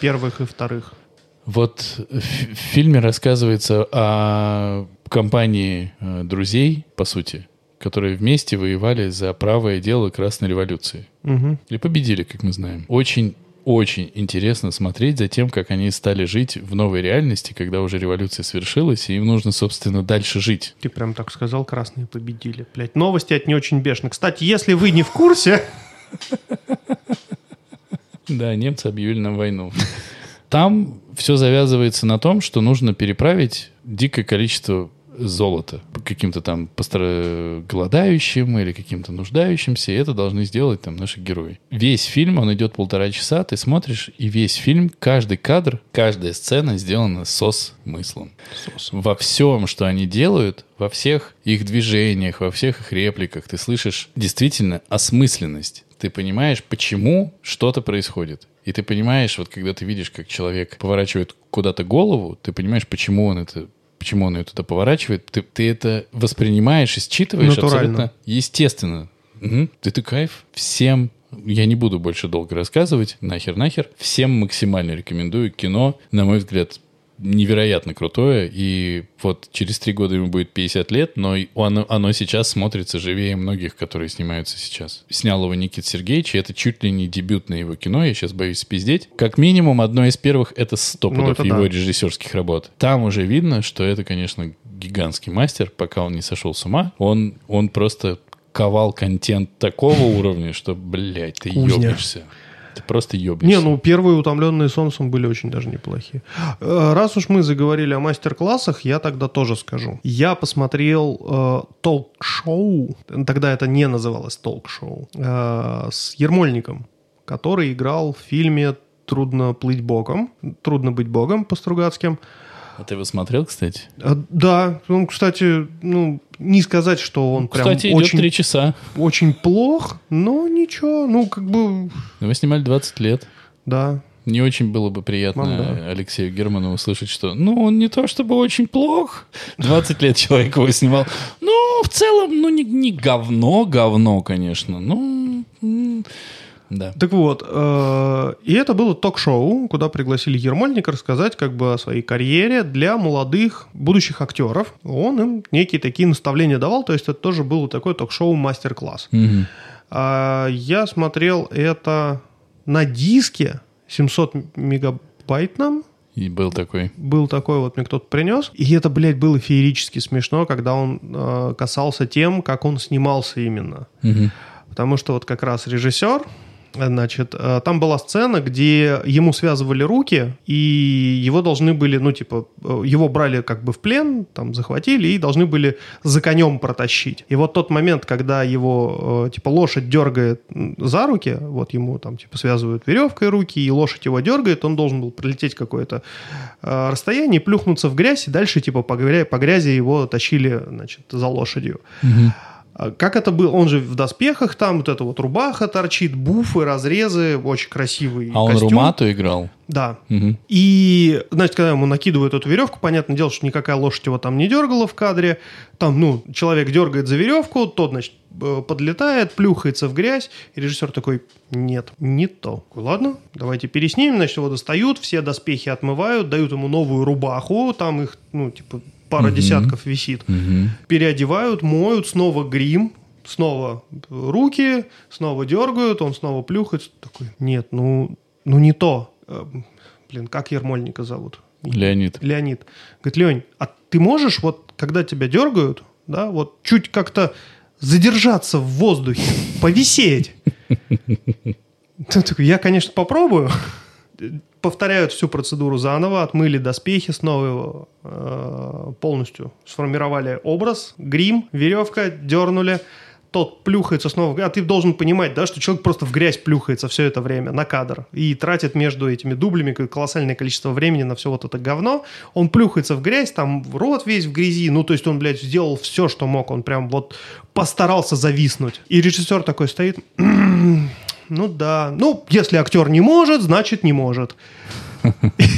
Первых и вторых. Вот в фильме рассказывается о компании э, друзей, по сути, которые вместе воевали за правое дело Красной революции. Мгм. И победили, как мы знаем. Очень очень интересно смотреть за тем, как они стали жить в новой реальности, когда уже революция свершилась, и им нужно, собственно, дальше жить. Ты прям так сказал, красные победили. Блять, новости от не очень бешеные. Кстати, если вы не в курсе, Да, немцы объявили нам войну. Там все завязывается на том, что нужно переправить дикое количество золота каким-то там постра- голодающим или каким-то нуждающимся, и это должны сделать там наши герои. Весь фильм, он идет полтора часа, ты смотришь, и весь фильм, каждый кадр, каждая сцена сделана со смыслом. Во всем, что они делают, во всех их движениях, во всех их репликах, ты слышишь действительно осмысленность. Ты понимаешь, почему что-то происходит. И ты понимаешь, вот когда ты видишь, как человек поворачивает куда-то голову, ты понимаешь, почему он это почему он ее туда поворачивает, ты, ты это воспринимаешь и считываешь Натурально. абсолютно естественно. Мгм. Это кайф. Всем я не буду больше долго рассказывать, нахер, нахер. Всем максимально рекомендую кино, на мой взгляд, невероятно крутое. И вот через три года ему будет 50 лет, но оно, оно сейчас смотрится живее многих, которые снимаются сейчас. Снял его Никит Сергеевич, и это чуть ли не дебютное его кино, я сейчас боюсь спиздеть. Как минимум, одно из первых — это сто Ну, его да. режиссерских работ. Там уже видно, что это, конечно, гигантский мастер, пока он не сошел с ума. Он, он просто ковал контент такого уровня, что, блядь, ты Кузня. Ты просто ебнешься. Не, ну первые утомленные солнцем были очень даже неплохие. Э, Раз уж мы заговорили о мастер-классах, я тогда тоже скажу. Я посмотрел э, толк-шоу, тогда это не называлось толк-шоу, э, с Ермольником, который играл в фильме трудно плыть боком, трудно быть богом по Стругацким. А ты его смотрел, кстати? А, Да, он, кстати, ну, не сказать, что он прям Кстати, идет очень, три часа. очень плох, но ничего, ну, как бы, Его снимали 20 лет. да. Не очень было бы приятно Вам да. Алексею Герману услышать, что ну, он не то чтобы очень плох. 20 лет человек его снимал. Ну, в целом, ну, не, не говно, говно, конечно. Ну, м, да. Так вот, э, и это было ток-шоу, куда пригласили Ермольника рассказать как бы о своей карьере для молодых будущих актеров. Он им некие такие наставления давал, то есть это тоже было такое ток-шоу мастер-класс. А, я смотрел это на диске 700 мегабайтном. И был такой. Был такой вот, мне кто-то принес. И это, блядь, было феерически смешно, когда он э, касался тем, как он снимался именно. Мгм. Потому что вот как раз режиссер, значит, э, там была сцена, где ему связывали руки, и его должны были, ну, типа, э, его брали как бы в плен, там, захватили, и должны были за конем протащить. И вот тот момент, когда его, э, типа, лошадь дергает за руки, вот ему там, типа, связывают веревкой руки, и лошадь его дергает, он должен был пролететь какое-то расстояние, плюхнуться в грязь, и дальше, типа, по, гря- по грязи его тащили, значит, за лошадью. А Как это было? Он же в доспехах там, вот эта вот рубаха торчит, буфы, разрезы, очень красивый А он костюм. Румату играл? Да. Мгм. И, значит, когда ему накидывают эту веревку, понятное дело, что никакая лошадь его там не дергала в кадре. Там, ну, человек дергает за веревку, тот, значит, э, подлетает, плюхается в грязь, и режиссер такой, нет, не то. Такой, Ладно, давайте переснимем, значит, его достают, все доспехи отмывают, дают ему новую рубаху, там их, ну, типа, пара десятков висит Мгм. переодевают, моют, снова грим, снова руки, снова дергают, он снова плюхается. Такой, нет, ну, ну не то. Э, Блин, как Ермольника зовут? Леонид. Леонид. Говорит, Лень, а ты можешь, вот, когда тебя дергают, да, вот чуть как-то задержаться в воздухе, повисеть? Я, конечно, попробую. Повторяют всю процедуру заново, отмыли доспехи, снова э, полностью сформировали образ, грим, веревка, дернули, тот плюхается снова. А ты должен понимать, да, что человек просто в грязь плюхается все это время на кадр и тратит между этими дублями колоссальное количество времени на все вот это говно. Он плюхается в грязь, там рот весь в грязи, ну, то есть он, блядь, сделал все, что мог, он прям вот постарался зависнуть. И режиссер такой стоит, ну да, ну, если актер не может, значит не может.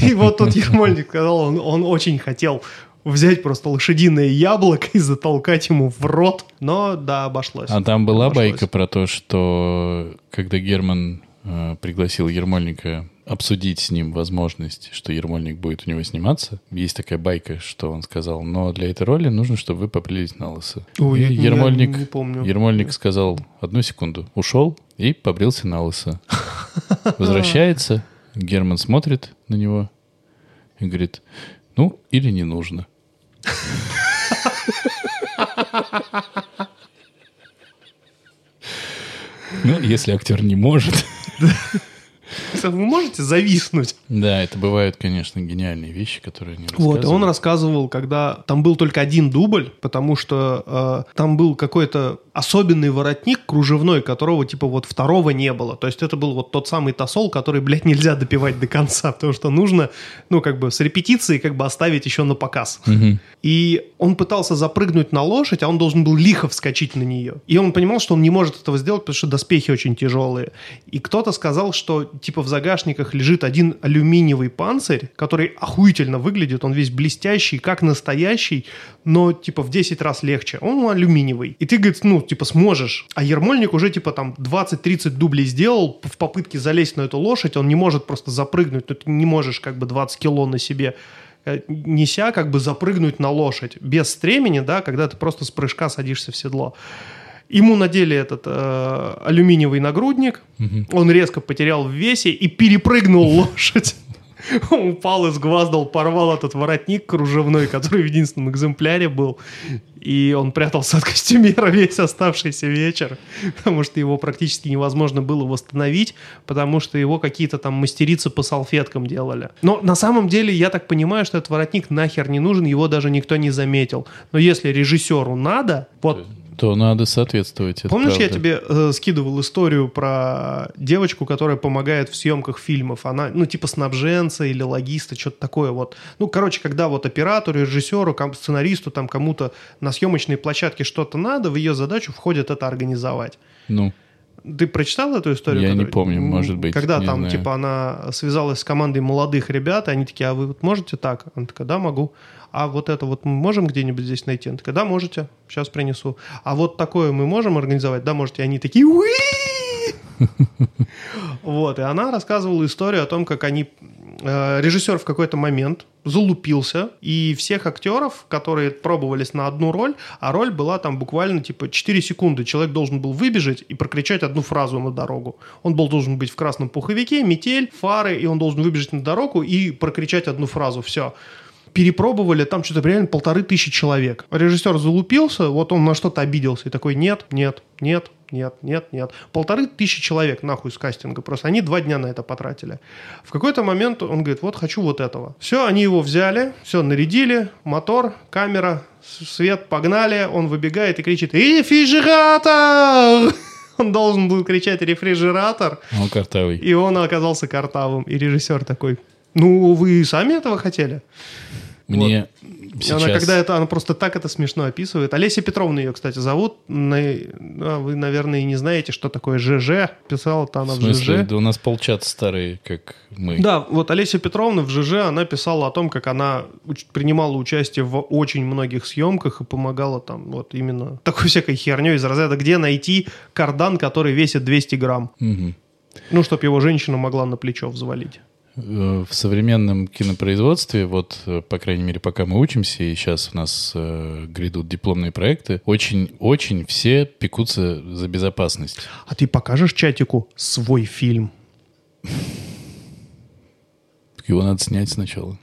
И вот тут Ермольник сказал, он, он очень хотел взять просто лошадиное яблоко и затолкать ему в рот, но да, обошлось. А там была Обошлось. байка про то, что когда Герман э, пригласил Ермольника обсудить с ним возможность, что Ермольник будет у него сниматься, есть такая байка, что он сказал, но для этой роли нужно, чтобы вы побрились на лысо. Ой, И я Ермольник, не помню. Ермольник сказал одну секунду, ушел и побрился на лысо. Возвращается, Герман смотрит на него и говорит, ну, или не нужно. Ну, если актер не может. Вы можете зависнуть? Да, это бывают, конечно, гениальные вещи, которые они Вот, и он рассказывал, когда там был только один дубль, потому что э, там был какой-то особенный воротник кружевной, которого типа вот второго не было. То есть это был вот тот самый тосол, который, блядь, нельзя допивать до конца, потому что нужно, ну, как бы с репетиции как бы оставить еще на показ. И он пытался запрыгнуть на лошадь, а он должен был лихо вскочить на нее. И он понимал, что он не может этого сделать, потому что доспехи очень тяжелые. И кто-то сказал, что типа в загашниках лежит один алюминиевый панцирь, который охуительно выглядит, он весь блестящий, как настоящий, но типа в 10 раз легче. Он алюминиевый. И ты, говорит, ну, типа сможешь. А Ермольник уже типа там 20-30 дублей сделал в попытке залезть на эту лошадь, он не может просто запрыгнуть, но ты не можешь как бы 20 кило на себе э, неся, как бы запрыгнуть на лошадь без стремени, да, когда ты просто с прыжка садишься в седло. Ему надели этот э, алюминиевый нагрудник, он резко потерял в весе и перепрыгнул лошадь. Он упал, изгваздал, порвал этот воротник кружевной, который в единственном экземпляре был. И он прятался от костюмера весь оставшийся вечер, потому что его практически невозможно было восстановить, потому что его какие-то там мастерицы по салфеткам делали. Но на самом деле я так понимаю, что этот воротник нахер не нужен, его даже никто не заметил. Но если режиссеру надо, вот то надо соответствовать. Помнишь, я правда. тебе э, скидывал историю про девочку, которая помогает в съемках фильмов? Она, ну, типа снабженца или логиста, что-то такое вот. Ну, короче, когда вот оператору, режиссеру, сценаристу, там кому-то на съемочной площадке что-то надо, в ее задачу входит это организовать. Ну, Ты прочитал эту историю? Я не которую- помню, М, может быть, Когда не там, знаю. типа, она связалась с командой молодых ребят, и они такие, а вы вот можете так? Она такая, да, могу. А вот это вот мы можем где-нибудь здесь найти? Она такая, да, можете, сейчас принесу. А вот такое мы можем организовать? Да, можете. И они такие! Вот, и она рассказывала историю о том, как они... э, Режиссер в какой-то момент залупился, и всех актеров, которые пробовались на одну роль, а роль была там буквально типа 4 секунды. Человек должен был выбежать и прокричать одну фразу на дорогу. Он был должен быть в красном пуховике, метель, фары, и он должен выбежать на дорогу и прокричать одну фразу. Все перепробовали, там что-то реально полторы тысячи человек. Режиссер залупился, вот он на что-то обиделся и такой, нет, нет, нет, нет, нет, нет. Полторы тысячи человек нахуй с кастинга просто. Они два дня на это потратили. В какой-то момент он говорит, вот хочу вот этого. Все, они его взяли, все, нарядили, мотор, камера, свет, погнали. Он выбегает и кричит, рефрижератор! Он должен был кричать рефрижератор, он картавый. и он оказался картавым. И режиссер такой, ну, вы сами этого хотели? Мне И сейчас... Она когда это, она просто так это смешно описывает. Олеся Петровна ее, кстати, зовут. А вы, наверное, и не знаете, что такое ЖЖ. Писала-то она В в, смысле, ЖЖ. да у нас полчата старые, как мы. Да, вот Олеся Петровна в ЖЖ, она писала о том, как она принимала участие в очень многих съемках и помогала там вот именно такой всякой херней из разряда, где найти кардан, который весит 200 грамм. Мгм. Ну, чтобы его женщина могла на плечо взвалить. Э, В современном кинопроизводстве, вот, э, по крайней мере, пока мы учимся, и сейчас у нас э, грядут дипломные проекты, очень-очень все пекутся за безопасность. А ты покажешь чатику свой фильм? Его надо снять сначала.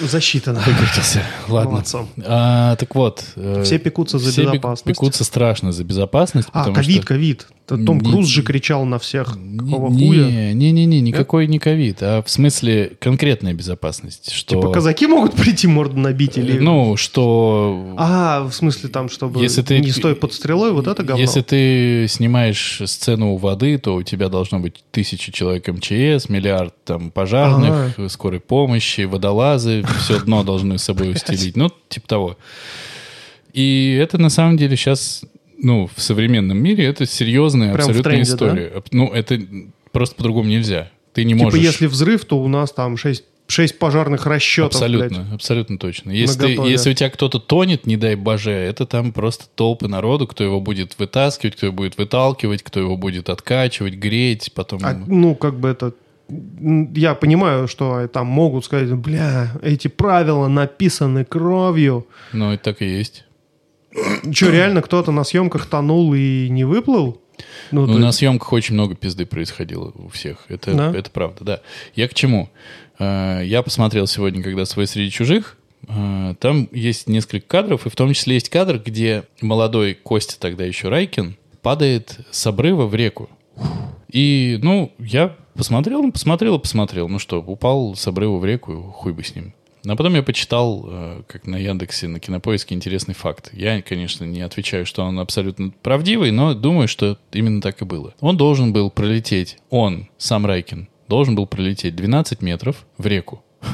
Засчитано. Выкрутился. Ладно. Молодцом. А, так вот. э, Все пекутся за все безопасность. пекутся страшно за безопасность. А, ковид, что- ковид. Том Не- Круз же кричал на всех. Какого Не- хуя? Не-не-не, никакой не ковид, а в смысле конкретная безопасность. Что, Типа казаки могут прийти морду набить или... Ну, что... А, в смысле там, чтобы Если ты- не стой под стрелой, вот это говно? Если ты снимаешь сцену у воды, то у тебя должно быть тысяча человек МЧС, миллиард там пожарных, скорой помощи, водолазы, все дно должны с собой устелить. Ну, типа того. И это на самом деле сейчас, ну, в современном мире это серьезная Прям абсолютная тренде, история. Аб- Ну, это просто по-другому нельзя. Ты не Типа можешь... если взрыв, то у нас там 6, пожарных расчетов, Абсолютно, блядь. абсолютно точно. Если, ты- если у тебя кто-то тонет, не дай боже, это там просто толпы народу, кто его будет вытаскивать, кто его будет выталкивать, кто его будет откачивать, греть, потом... А, ну, как бы это... Я понимаю, что там могут сказать, бля, эти правила написаны кровью. Ну, это так и есть. Че, реально кто-то на съемках тонул и не выплыл? Ну, Ну, то на съемках очень много пизды происходило у всех. Это, Да? это правда, да. Я к чему? Э, Я посмотрел сегодня, когда «Свой среди чужих», э, там есть несколько кадров, и в том числе есть кадр, где молодой Костя, тогда еще Райкин, падает с обрыва в реку. И, ну, я посмотрел, ну, посмотрел посмотрел. Ну что, упал с обрыва в реку, хуй бы с ним. А потом я почитал, э, как на Яндексе, на Кинопоиске, интересный факт. Я, конечно, не отвечаю, что он абсолютно правдивый, но думаю, что именно так и было. Он должен был пролететь, он, сам Райкин, должен был пролететь 12 метров в реку.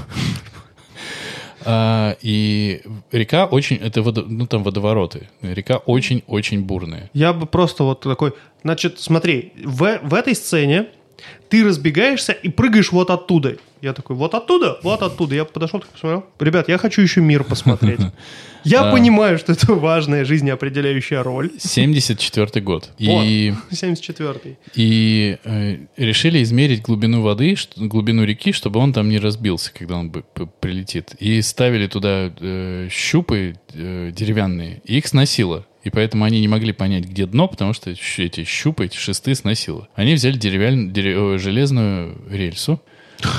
А, И река очень, это водо- ну там водовороты. Река очень-очень бурная. Я бы просто вот такой... Значит, смотри, в, в этой сцене ты разбегаешься и прыгаешь вот оттуда. Я такой, вот оттуда, вот оттуда. Я подошел, такой посмотрел. Ребят, я хочу еще мир посмотреть. Я понимаю, что это важная жизнеопределяющая роль. 74 год. И, Вот, 74-й. и э, решили измерить глубину воды, глубину реки, чтобы он там не разбился, когда он прилетит. И ставили туда э, щупы э, деревянные, и их сносило. И поэтому они не могли понять, где дно, потому что эти щупы, эти шесты сносило. Они взяли деревянь- дере- э, железную рельсу,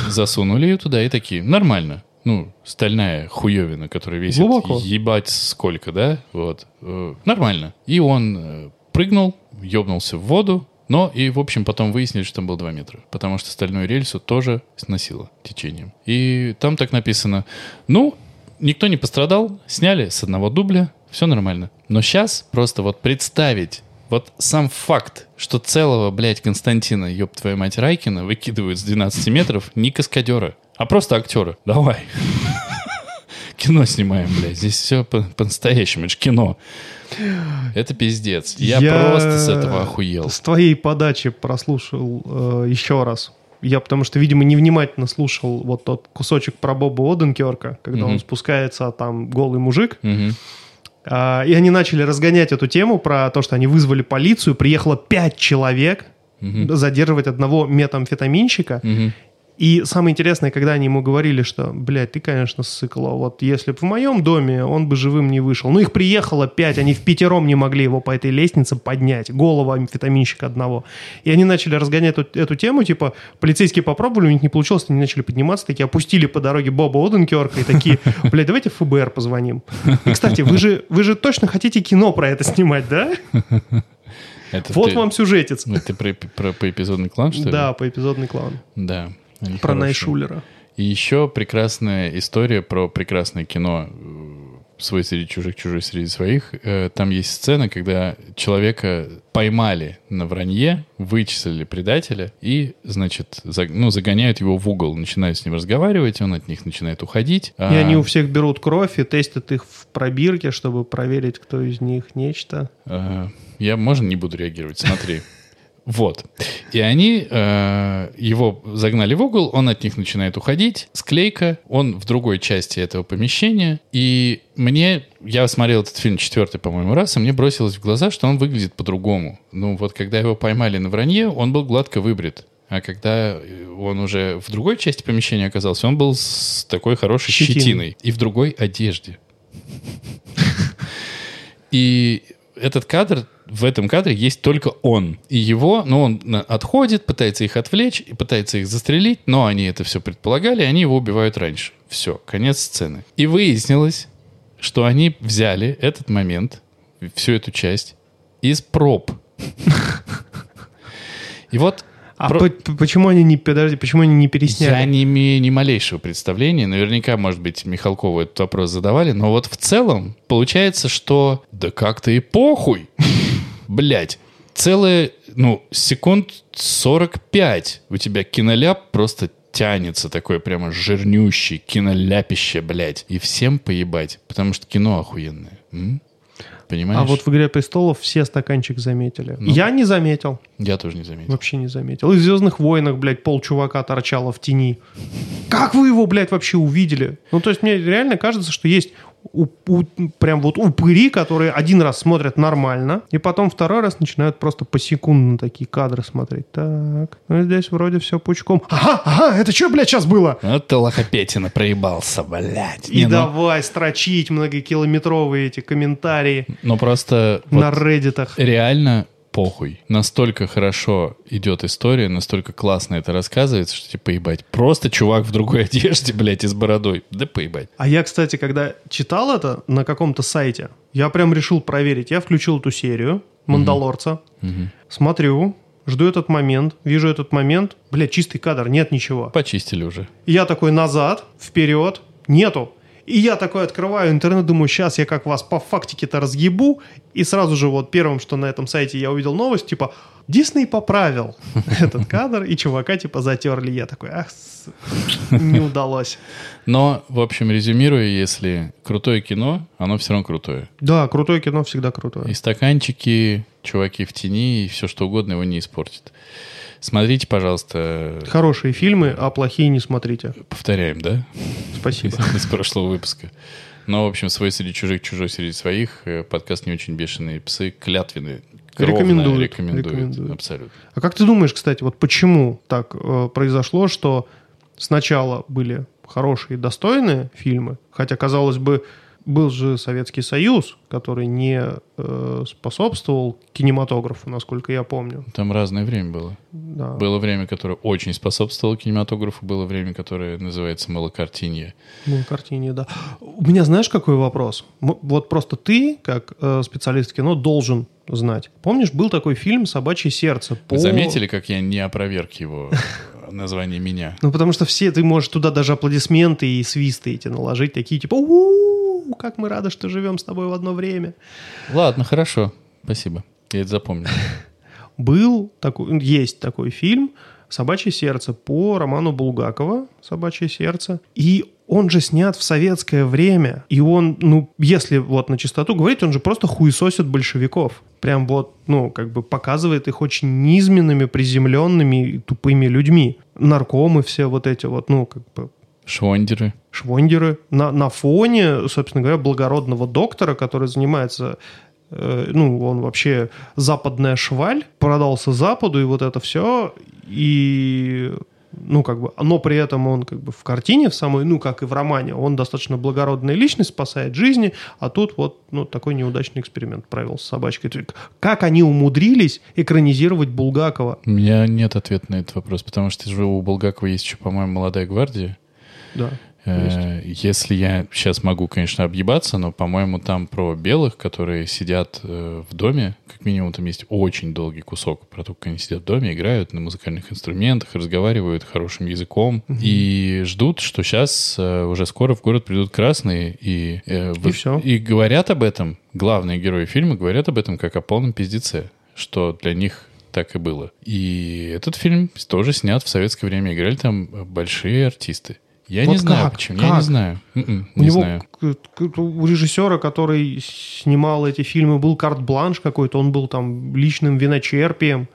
засунули ее туда и такие, нормально. Ну, стальная хуевина, которая весит Глубоко. ебать сколько, да? Вот. Э, Нормально. И он э, прыгнул, ёбнулся в воду, но и, в общем, потом выяснили, что там было 2 метра. Потому что стальную рельсу тоже сносило течением. И там так написано, ну, никто не пострадал, сняли с одного дубля, все нормально. Но сейчас просто вот представить, вот сам факт, что целого, блядь, Константина, ёб твою мать, Райкина выкидывают с 12 метров не каскадера, а просто актера. Давай. Кино снимаем, блядь. Здесь все по- по-настоящему. Это ж кино. Это пиздец. Я, просто с этого охуел. С твоей подачи прослушал э, еще раз. Я потому что, видимо, невнимательно слушал вот тот кусочек про Боба Оденкерка, когда Мгм. он спускается, а там голый мужик. Мгм. А, и они начали разгонять эту тему про то, что они вызвали полицию, приехало пять человек Мгм. задерживать одного метамфетаминщика. Мгм. И самое интересное, когда они ему говорили, что, блядь, ты, конечно, ссыкло. Вот если бы в моем доме, он бы живым не вышел. Ну, их приехало пять, они в пятером не могли его по этой лестнице поднять. Голову амфетаминщика одного. И они начали разгонять эту, эту тему, типа, полицейские попробовали, у них не получилось, они начали подниматься, такие опустили по дороге Боба Оденкерка и такие, блядь, давайте в ФБР позвоним. И, кстати, вы же, вы же точно хотите кино про это снимать, да? Это Вот ты- вам сюжетец. Ну, Ты про, про поэпизодный клан, что ли? Да, по эпизодный клан. Да. Они Про. Найшулера. И еще прекрасная история про прекрасное кино э, «Свой среди чужих, чужой среди своих». Э, Там есть сцена, когда человека поймали на вранье, вычислили предателя и, значит, за- ну, загоняют его в угол, начинают с ним разговаривать, он от них начинает уходить. И А, они у всех берут кровь и тестят их в пробирке, чтобы проверить, кто из них нечто. э, Я, можно, не буду реагировать, смотри. Вот. И они э, его загнали в угол, он от них начинает уходить. Склейка, он в другой части этого помещения. И мне, я смотрел этот фильм четвертый, по-моему, раз, и мне бросилось в глаза, что он выглядит по-другому. Ну вот, когда его поймали на вранье, он был гладко выбрит. А когда э, он уже в другой части помещения оказался, он был с такой хорошей Щетиной. щетиной. И в другой одежде. И этот кадр, в этом кадре есть только он. И его, ну, он отходит, пытается их отвлечь и пытается их застрелить, но они это все предполагали, и они его убивают раньше. Все, конец сцены. И выяснилось, что они взяли этот момент, всю эту часть, из проб. И вот А Про- по- по- почему они не, подожди, почему они не пересняли? я не имею ни малейшего представления. Наверняка, может быть, Михалкову этот вопрос задавали. Но вот в целом получается, что да как-то и похуй. Блять. Целые, ну, секунд 45 у тебя киноляп просто тянется такое прямо жирнющий, киноляпище, блядь. И всем поебать, потому что кино охуенное. М? Понимаешь? А вот в «Игре престолов» все стаканчик заметили. Ну. Я не заметил. Я тоже не заметил. Вообще не заметил. И в «Звездных войнах», блядь, пол чувака торчало в тени. Как вы его, блядь, вообще увидели? Ну, то есть мне реально кажется, что есть у- у- прям вот упыри, которые один раз смотрят нормально, и потом второй раз начинают просто посекундно такие кадры смотреть. Так, ну здесь вроде все пучком. Ага, ага, это что, блядь, сейчас было? Вот ты лохопетина проебался, блядь. И Не, ну- давай строчить многокилометровые эти комментарии Ну просто вот на реддитах. реально похуй. Настолько хорошо идет история, настолько классно это рассказывается, что типа поебать. Просто чувак в другой одежде, блядь, и с бородой. Да поебать. А я, кстати, когда читал это на каком-то сайте, я прям решил проверить. Я включил эту серию «Мандалорца», смотрю, жду этот момент, вижу этот момент, блядь, чистый кадр, нет ничего. Почистили уже. И я такой назад, вперед, нету. И я такой открываю интернет, думаю, сейчас я как вас по фактике-то разъебу. И сразу же вот первым, что на этом сайте я увидел новость, типа, Дисней поправил этот кадр, и чувака типа затерли. Я такой, ах, не удалось. Но, в общем, резюмируя, если крутое кино, оно все равно крутое. Да, крутое кино всегда И крутое. стаканчики, чуваки в тени, и все что угодно его не испортит. Смотрите, пожалуйста, Хорошие фильмы, а плохие не смотрите. повторяем, да? Спасибо. из прошлого выпуска. Но, в общем, свой среди чужих, чужой среди своих. э, Подкаст «Не очень бешеные псы» клятвенные. Рекомендуют, Рекомендуют. рекомендуют. Абсолютно. А как ты думаешь, кстати, вот почему так э, произошло, что сначала были хорошие достойные фильмы, хотя, казалось бы, был же Советский Союз, который не э, способствовал кинематографу, насколько я помню. Там разное время было. Да. Было время, которое очень способствовало кинематографу, было время, которое называется малокартинье. Картине, да. У меня знаешь, какой вопрос? Вот просто ты, как э, специалист кино, должен знать. Помнишь, был такой фильм «Собачье сердце»? Вы по- заметили, как я не опроверг его э, название меня? Ну, потому что все, ты можешь туда даже аплодисменты и свисты эти наложить, такие типа. У, как мы рады, что живем с тобой в одно время. Ладно, хорошо. Спасибо. Я это запомню. Был такой, есть такой фильм «Собачье сердце» по роману Булгакова «Собачье сердце». И он же снят в советское время. И он, ну, если вот на чистоту говорить, он же просто хуесосит большевиков. Прям вот, ну, как бы показывает их очень низменными, приземленными и тупыми людьми. Наркомы все вот эти вот, ну, как бы Швондеры. швондеры на, на фоне, собственно говоря, благородного доктора, который занимается, э, ну, он вообще западная шваль, продался Западу, и вот это все, и, ну, как бы, но при этом он, как бы, в картине, в самой, ну, как и в романе, он достаточно благородная личность, спасает жизни, а тут вот, ну, такой неудачный эксперимент провел с собачкой. Как они умудрились экранизировать Булгакова? У меня нет ответа на этот вопрос, потому что же у Булгакова есть еще, по-моему, «Молодая гвардия». Да. Э, Если я сейчас могу, конечно, объебаться, но, по-моему, там про белых, которые сидят э, в доме, как минимум там есть очень долгий кусок про то, как они сидят в доме, играют на музыкальных инструментах, разговаривают хорошим языком и ждут, что сейчас уже скоро в город придут красные и, э, И всё. и говорят об этом, главные герои фильма говорят об этом как о полном пиздеце, что для них так и было. И этот фильм тоже снят в советское время. Играли там большие артисты. Я Вот не знаю, как? почему. Я Как? не знаю. М-м, У не него знаю. у режиссера, который снимал эти фильмы, был карт-бланш какой-то, он был там личным виночерпием.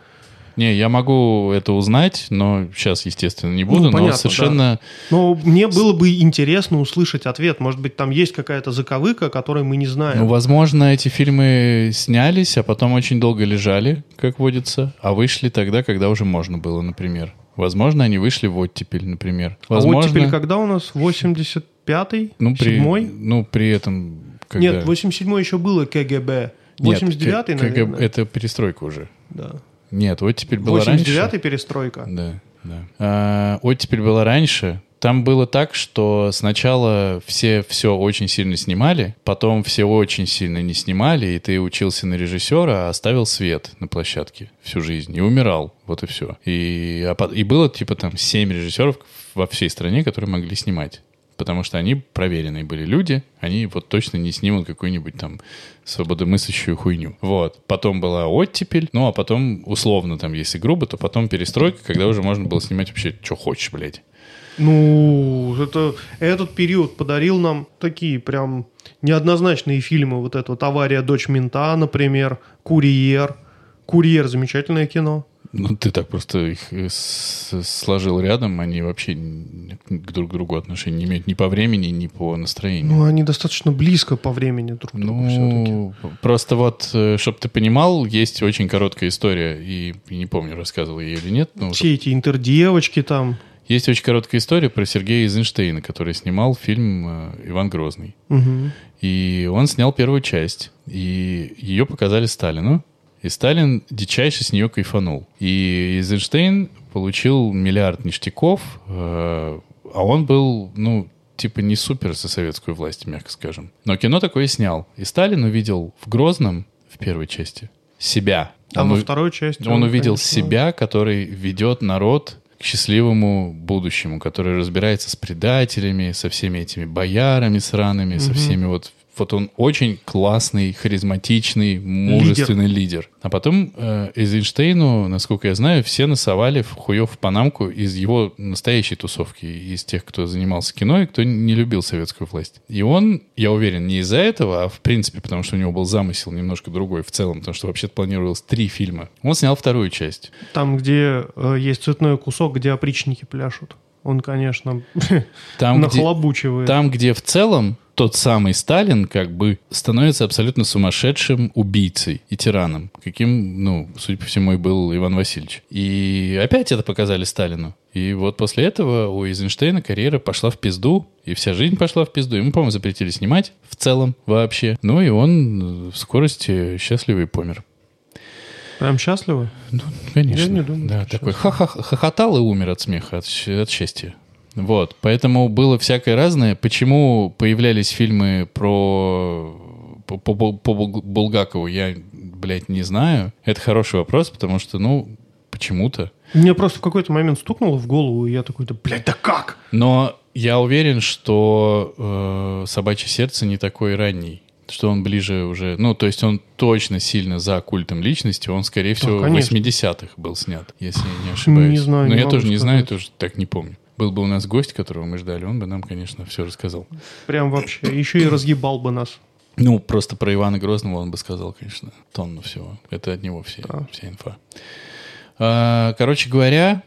Не, я могу это узнать, но сейчас, естественно, не буду. но Ну, понятно, совершенно... Но мне было бы интересно услышать ответ. Может быть, там есть какая-то заковыка, которой мы не знаем. Ну, возможно, эти фильмы снялись, а потом очень долго лежали, как водится, а вышли тогда, когда уже можно было, например. Возможно, они вышли в оттепель, например. а Возможно, вот теперь когда у нас? 85-й? ну, при, 7 ну, при этом... Когда... Нет, 87-й еще было КГБ. Нет, 89-й, К- наверное. КГБ Это перестройка уже. Да. Нет, вот теперь было раньше. 89-й перестройка. Да, да. А, оттепель было раньше. Там было так, что сначала все все очень сильно снимали, потом все очень сильно не снимали, и ты учился на режиссера, а оставил свет на площадке всю жизнь и умирал. Вот и все. И, а и было типа там семь режиссеров во всей стране, которые могли снимать. Потому что они проверенные были люди, они вот точно не снимут какую-нибудь там свободомыслящую хуйню. Вот. Потом была оттепель, ну а потом, условно, там, если грубо, то потом перестройка, когда уже можно было снимать вообще, что хочешь, блядь. Ну, это, этот период подарил нам такие прям неоднозначные фильмы. Вот это вот «Авария. Дочь мента», например, «Курьер». «Курьер» — замечательное кино. Ну, ты так просто их э, сложил рядом, они вообще к друг другу отношения не имеют ни по времени, ни по настроению. Ну, они достаточно близко по времени друг к другу все-таки. Ну, просто вот, чтобы ты понимал, есть очень короткая история, и не помню, рассказывал я или нет, но Все эти интердевочки там. Есть очень короткая история про Сергея Эйзенштейна, который снимал фильм э, «Иван Грозный». Мгм. И он снял первую часть, и ее показали Сталину, и Сталин дичайше с нее кайфанул. И Эйзенштейн получил миллиард ништяков, э, а он был, ну, типа не супер за советскую власть, мягко скажем. Но кино такое снял. И Сталин увидел в Грозном, в первой части, себя. А Он во второй части... он увидел конечно, себя, который ведет народ к счастливому будущему, который разбирается с предателями, со всеми этими боярами сраными, со всеми вот... Вот он очень классный, харизматичный, мужественный лидер. А потом э, Эйзенштейну, насколько я знаю, все насовали в хуев в панамку из его настоящей тусовки, из тех, кто занимался кино и кто не любил советскую власть. И он, я уверен, не из-за этого, а в принципе, потому что у него был замысел немножко другой в целом, потому что вообще планировалось три фильма. Он снял вторую часть. Там, где э, есть цветной кусок, где опричники пляшут. Он, конечно, Там, где, нахлобучивает. там, где в целом тот самый Сталин как бы становится абсолютно сумасшедшим убийцей и тираном, каким, ну, судя по всему, и был Иван Васильевич. И опять это показали Сталину. И вот после этого у Эйзенштейна карьера пошла в пизду, и вся жизнь пошла в пизду. Ему, по-моему, запретили снимать в целом вообще. Ну и он в скорости счастливый помер. Прям счастливы? Ну, конечно. Я не думаю, Да, такой ха-ха- хохотал и умер от смеха, от, от счастья. Вот, поэтому было всякое разное. Почему появлялись фильмы про по, по, по Бул- Булгакову, я, блядь, не знаю. Это хороший вопрос, потому что, ну, почему-то. Мне просто в какой-то момент стукнуло в голову, и я такой, да, блядь, да как? Но Я уверен, что э, «Собачье сердце» не такой ранний. Что он ближе уже... Ну, то есть он точно сильно за культом личности. Он, скорее всего, в конечно. 80-х был снят, если я не ошибаюсь. Не знаю, Но не я тоже не знаю, сказать. тоже так не помню. Был бы у нас гость, которого мы ждали, он бы нам, конечно, все рассказал. Прям вообще. Еще и разъебал бы нас. Ну, просто про Ивана Грозного он бы сказал, конечно, тонну всего. Это от него все, Да. вся инфа. А, Короче говоря,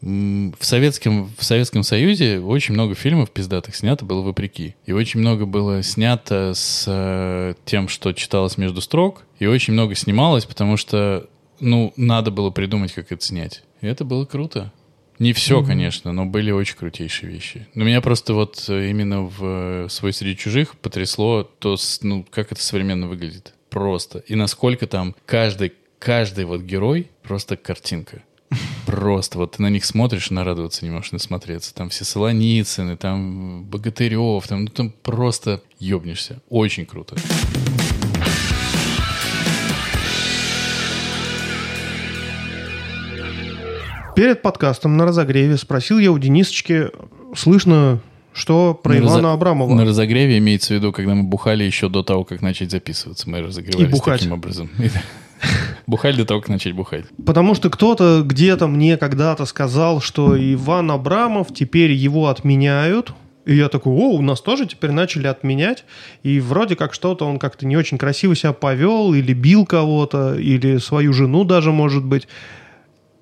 в Советском, в Советском Союзе очень много фильмов пиздатых снято было вопреки. И очень много было снято с э, тем, что читалось между строк. И очень много снималось, потому что, ну, надо было придумать, как это снять. И это было круто. Не все, конечно, но были очень крутейшие вещи. Но меня просто вот э, именно в э, «Свой среди чужих» потрясло то, ну, как это современно выглядит. Просто. И насколько там каждый, каждый вот герой просто картинка. Просто. Вот ты на них смотришь, нарадоваться не можешь насмотреться. Там все Солоницыны, там Богатырев, там, ну, там просто ёбнешься. Очень круто. Перед подкастом на разогреве спросил я у Денисочки, слышно, что про На Ивана разо- Абрамова. На разогреве имеется в виду, когда мы бухали еще до того, как начать записываться. Мы разогревались бухать. таким образом. И- Бухали до того, как начать бухать. Потому что кто-то где-то мне когда-то сказал, что Иван Абрамов, теперь его отменяют. И я такой, о, у нас тоже теперь начали отменять. И вроде как что-то он как-то не очень красиво себя повел, или бил кого-то, или свою жену даже, может быть.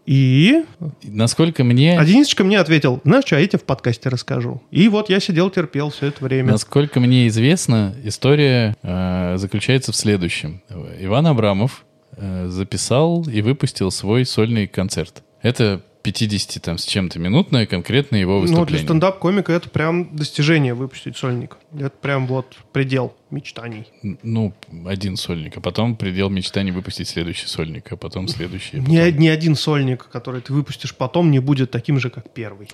И Насколько мне... а Денисочка мне ответил, знаешь что, я тебе в подкасте расскажу. И вот я сидел, терпел все это время. Насколько мне известно, история э, заключается в следующем. Иван Абрамов э, записал и выпустил свой сольный концерт. Это 50 там с чем-то минутное конкретно его Ну, для выступление. стендап-комика это прям достижение выпустить сольник. Это прям вот предел мечтаний. Ну, один сольник, а потом предел мечтаний выпустить следующий сольник, а потом следующий. а Ни, потом- ни один сольник, который ты выпустишь потом, не будет таким же, как первый.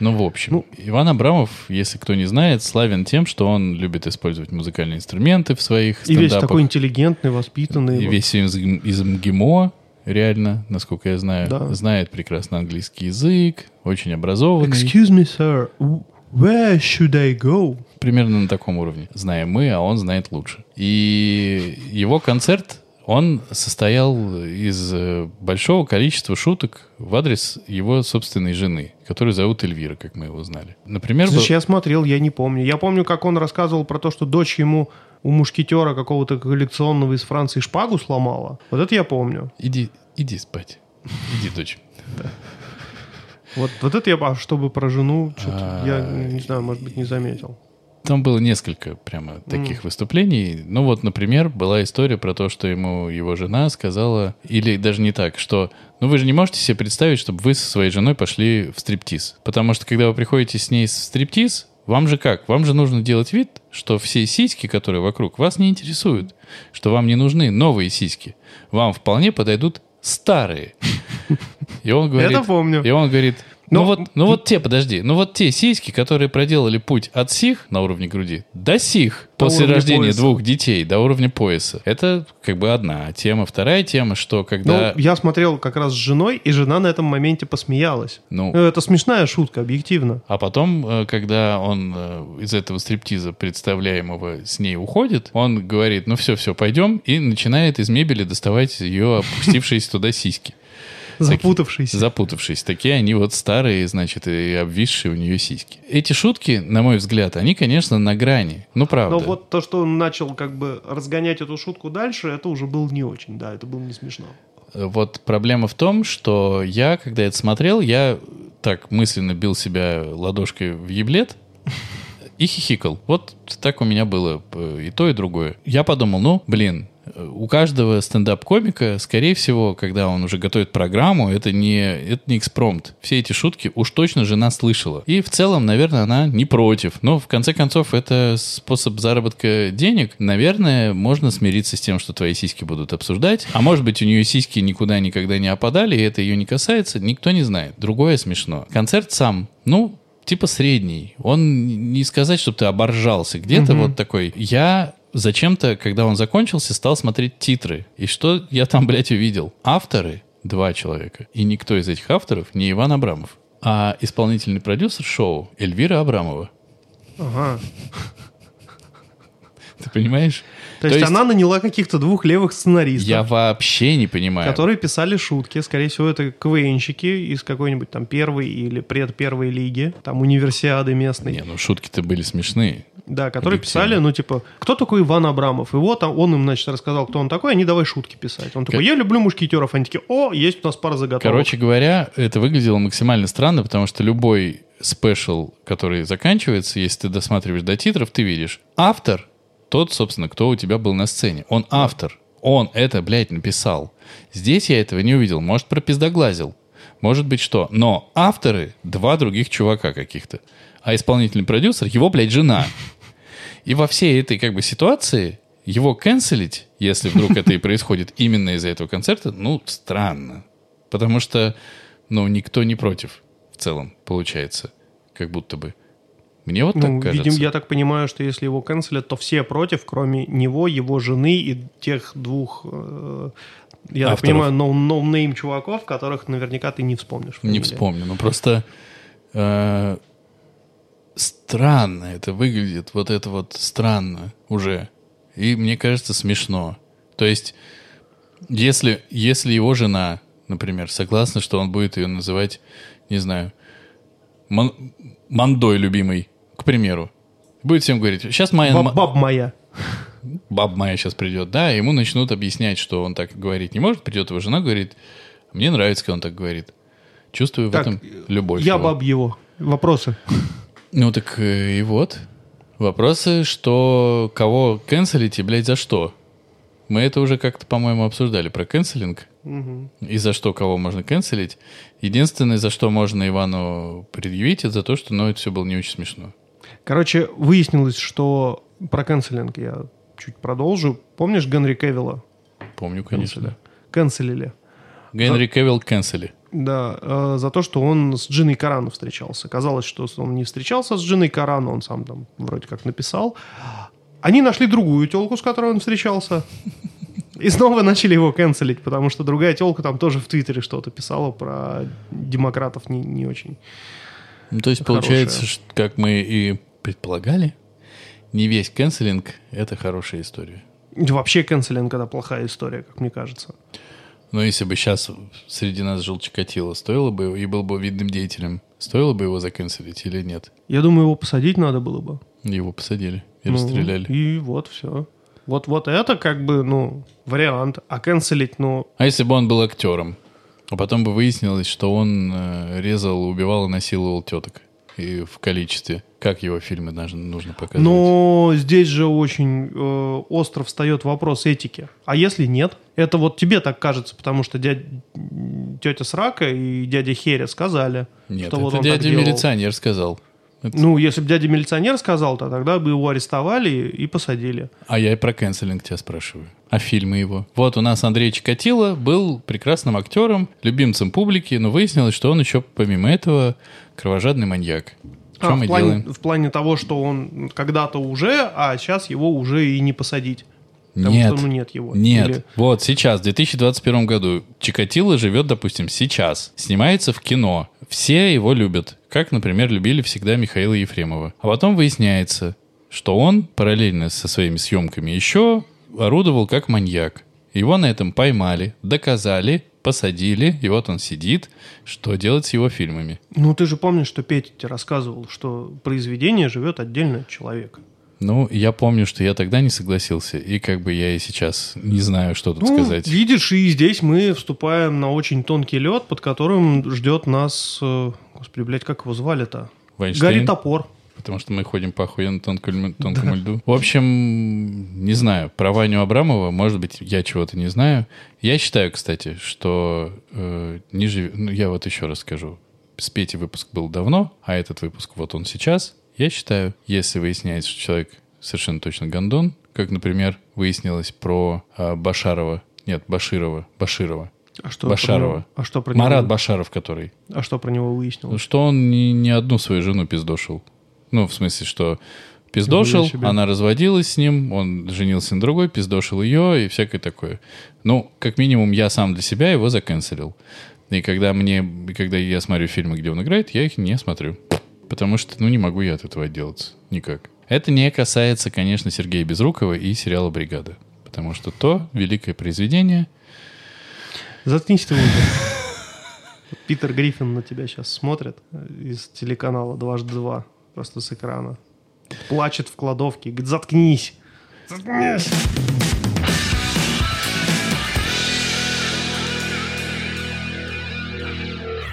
Ну, в общем, Ну. Иван Абрамов, если кто не знает, славен тем, что он любит использовать музыкальные инструменты в своих И весь стендапах. такой интеллигентный, воспитанный. И вот. весь из, из МГИМО, реально, насколько я знаю, Да. знает прекрасно английский язык, очень образованный. Excuse me, sir, where should I go? Примерно на таком уровне. Знаем мы, а он знает лучше. И его концерт, он состоял из э, большого количества шуток в адрес его собственной жены, которую зовут Эльвира, как мы его знали. Например, был- Слушай, я смотрел, я не помню. Я помню, как он рассказывал про то, что дочь ему у мушкетера какого-то коллекционного из Франции шпагу сломала. Вот это я помню. иди, иди спать. Иди, дочь. Вот, вот это я, а чтобы про жену, что-то я, А, не знаю, может быть, не заметил. Там было несколько прямо таких выступлений. Ну вот, например, была история про то, что ему его жена сказала, или даже не так, что, ну вы же не можете себе представить, чтобы вы со своей женой пошли в стриптиз. Потому что когда вы приходите с ней в стриптиз, вам же как? Вам же нужно делать вид, что все сиськи, которые вокруг, вас не интересуют. Что вам не нужны новые сиськи. Вам вполне подойдут старые. И он говорит... Это помню. И он говорит, ну, Но- вот, ну вот те, подожди, ну вот те сиськи, которые проделали путь от сих на уровне груди до сих До после рождения пояса. двух детей до уровня пояса. Это как бы одна тема. Вторая тема, что когда... Ну, я смотрел как раз с женой, и жена на этом моменте посмеялась. Ну, Ну, Это смешная шутка, объективно. А потом, э, когда он э, из этого стриптиза представляемого с ней уходит, он говорит, ну все-все, пойдем, и начинает из мебели доставать ее опустившиеся туда сиськи. Запутавшийся. Запутавшись. Такие они вот старые, значит, и обвисшие у нее сиськи. Эти шутки, на мой взгляд, они, конечно, на грани. Ну, правда. Но вот то, что он начал как бы разгонять эту шутку дальше, это уже было не очень, да, это было не смешно. Вот проблема в том, что я, когда это смотрел, я так мысленно бил себя ладошкой в еблет и хихикал. Вот так у меня было э, и то, и другое. Я подумал, ну, блин, у каждого стендап-комика, скорее всего, когда он уже готовит программу, это не, это не экспромт. Все эти шутки уж точно жена слышала. И в целом, наверное, она не против. Но, в конце концов, это способ заработка денег. Наверное, можно смириться с тем, что твои сиськи будут обсуждать. А может быть, у нее сиськи никуда никогда не опадали, и это ее не касается. Никто не знает. Другое смешно. Концерт сам, ну, типа средний. Он не сказать, чтобы ты оборжался. Где-то вот такой. Я зачем-то, когда он закончился, стал смотреть титры. И что я там, блядь, увидел? Авторы два человека. И никто из этих авторов не Иван Абрамов. А исполнительный продюсер шоу Эльвира Абрамова. Ага. Ты понимаешь? То, есть, она наняла каких-то двух левых сценаристов. Я вообще не понимаю. Которые писали шутки. Скорее всего, это КВНщики из какой-нибудь там первой или предпервой лиги. Там универсиады местной. Не, ну шутки-то были смешные. Да, которые писали, ну, типа, кто такой Иван Абрамов? И вот он им, значит, рассказал, кто он такой, они давай шутки писать. Он такой, я люблю мушкетеров. Они такие, о, есть у нас пара заготовок. Короче говоря, это выглядело максимально странно, потому что любой спешл, который заканчивается, если ты досматриваешь до титров, ты видишь автор, тот, собственно, кто у тебя был на сцене. Он автор. Он это, блядь, написал. Здесь я этого не увидел. Может, пропиздоглазил. Может быть, что. Но авторы — два других чувака каких-то. А исполнительный продюсер — его, блядь, жена. И во всей этой как бы ситуации его канцелить, если вдруг это и происходит именно из-за этого концерта, ну, странно. Потому что, ну, никто не против в целом, получается. Как будто бы. Мне вот ну, так кажется. Видим, я так понимаю, что если его канцелят, то все против, кроме него, его жены и тех двух, э, я Авторов. так понимаю, ноунейм no, чуваков, которых наверняка ты не вспомнишь. Не вспомню, ну просто э, странно это выглядит, вот это вот странно уже. И мне кажется смешно. То есть, если, если его жена, например, согласна, что он будет ее называть, не знаю, Ман, Мандой любимый, примеру. Будет всем говорить, сейчас моя... Баб, баб моя. Баб моя сейчас придет, да, ему начнут объяснять, что он так говорить не может. Придет его жена, говорит, мне нравится, когда он так говорит. Чувствую так, в этом любовь. Я его. баб его. Вопросы? Ну так э, и вот. Вопросы, что кого канцелить и, блядь, за что? Мы это уже как-то, по-моему, обсуждали про канцелинг. Угу. И за что кого можно канцелить. Единственное, за что можно Ивану предъявить, это за то, что ну, это все было не очень смешно. Короче, выяснилось, что про канцелинг я чуть продолжу. Помнишь Генри Кевилла? Помню, конечно. Канцелили. Генри Кевилл канцели. Да, э, за то, что он с Джиной Карану встречался. Казалось, что он не встречался с Джиной Карану, он сам там вроде как написал. Они нашли другую телку, с которой он встречался. И снова начали его канцелить, потому что другая телка там тоже в Твиттере что-то писала про демократов не, не очень. Ну, то есть хорошая. получается, что, как мы и предполагали, не весь канцелинг — это хорошая история. Вообще канцелинг — это плохая история, как мне кажется. Но если бы сейчас среди нас жил Чикатило, стоило бы, и был бы видным деятелем, стоило бы его заканцелить или нет? Я думаю, его посадить надо было бы. Его посадили и ну, расстреляли. И вот все. Вот, вот это как бы, ну, вариант. А канцелить, ну... А если бы он был актером? А потом бы выяснилось, что он э, резал, убивал и насиловал теток. И в количестве. Как его фильмы даже нужно показывать? Но здесь же очень э, остро встает вопрос этики. А если нет? Это вот тебе так кажется, потому что дядя, тетя Срака и дядя Херя сказали. Нет, что это вот он дядя милиционер сказал. Это... Ну, если бы дядя милиционер сказал, то тогда бы его арестовали и посадили. А я и про канцелинг тебя спрашиваю. А фильмы его? Вот у нас Андрей Чикатило был прекрасным актером, любимцем публики, но выяснилось, что он еще помимо этого кровожадный маньяк. Что а, мы в плане, делаем? В плане того, что он когда-то уже, а сейчас его уже и не посадить. Потому нет, что ну, нет его. Нет. Или... Вот сейчас, в 2021 году, Чикатило живет, допустим, сейчас. Снимается в кино. Все его любят. Как, например, любили всегда Михаила Ефремова. А потом выясняется, что он параллельно со своими съемками еще орудовал как маньяк. Его на этом поймали, доказали, посадили, и вот он сидит. Что делать с его фильмами? Ну, ты же помнишь, что Петя тебе рассказывал, что произведение живет отдельно от человека. Ну, я помню, что я тогда не согласился, и как бы я и сейчас не знаю, что тут ну, сказать. Видишь, и здесь мы вступаем на очень тонкий лед, под которым ждет нас... Э, господи, блядь, как его звали-то? Вайнштейн? Гарри Топор. Потому что мы ходим по охуенно тонкому, тонкому да. льду. В общем, не знаю, про Ваню Абрамова, может быть, я чего-то не знаю. Я считаю, кстати, что э, ниже... Ну, я вот еще раз скажу. С Пети выпуск был давно, а этот выпуск вот он сейчас. Я считаю, если выясняется, что человек совершенно точно гондон, как, например, выяснилось про э, Башарова, нет, Баширова, Баширова, а что Башарова. Про него? А что про Марат него? Башаров, который. А что про него выяснилось? Что он не, не одну свою жену пиздошил. Ну, в смысле, что пиздошил, она разводилась с ним, он женился на другой, пиздошил ее и всякое такое. Ну, как минимум, я сам для себя его заканцелил. И когда мне, когда я смотрю фильмы, где он играет, я их не смотрю. Потому что, ну, не могу я от этого отделаться. Никак. Это не касается, конечно, Сергея Безрукова и сериала «Бригада». Потому что то великое произведение... Заткнись ты уже. Питер Гриффин на тебя сейчас смотрит из телеканала «Дважды два», просто с экрана. Плачет в кладовке, говорит, заткнись. Заткнись.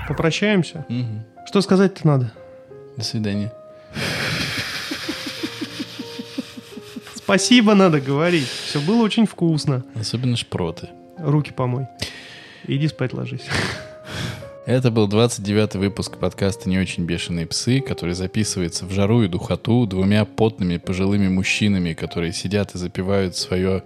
Попрощаемся. Мгм. Что сказать-то надо? До свидания. Спасибо надо говорить. Все было очень вкусно. Особенно шпроты. Руки помой. Иди спать ложись. Это был 29-й выпуск подкаста «Не очень бешеные псы», который записывается в жару и духоту двумя потными пожилыми мужчинами, которые сидят и запивают свое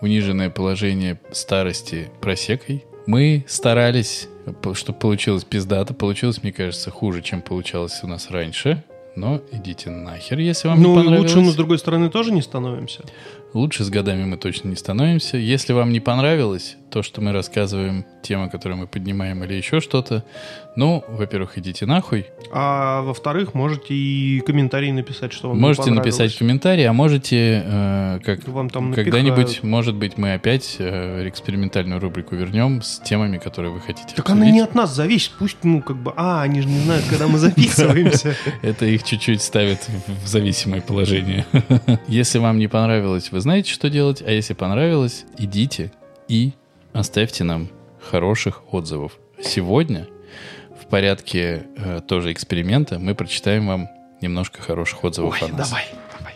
униженное положение старости просекой. Мы старались, чтобы получилось пиздато. Получилось, мне кажется, хуже, чем получалось у нас раньше. Но идите нахер, если вам не Ну, и понравилось. лучше мы с другой стороны тоже не становимся. Лучше с годами мы точно не становимся. Если вам не понравилось то, что мы рассказываем, тема, которую мы поднимаем или еще что-то, ну, во-первых, идите нахуй. А во-вторых, можете и комментарий написать, что вам не можете написать комментарий, а можете, э, как Вам там когда-нибудь, может быть, мы опять э, экспериментальную рубрику вернем с темами, которые вы хотите Так она обсудить. не от нас зависит. Пусть, ну, как бы... А, они же не знают, когда мы записываемся. Это их чуть-чуть ставит в зависимое положение. Если вам не понравилось, вы знаете, что делать. А если понравилось, идите и оставьте нам хороших отзывов. Сегодня в порядке э, тоже эксперимента мы прочитаем вам немножко хороших отзывов Ой, о нас. давай, давай.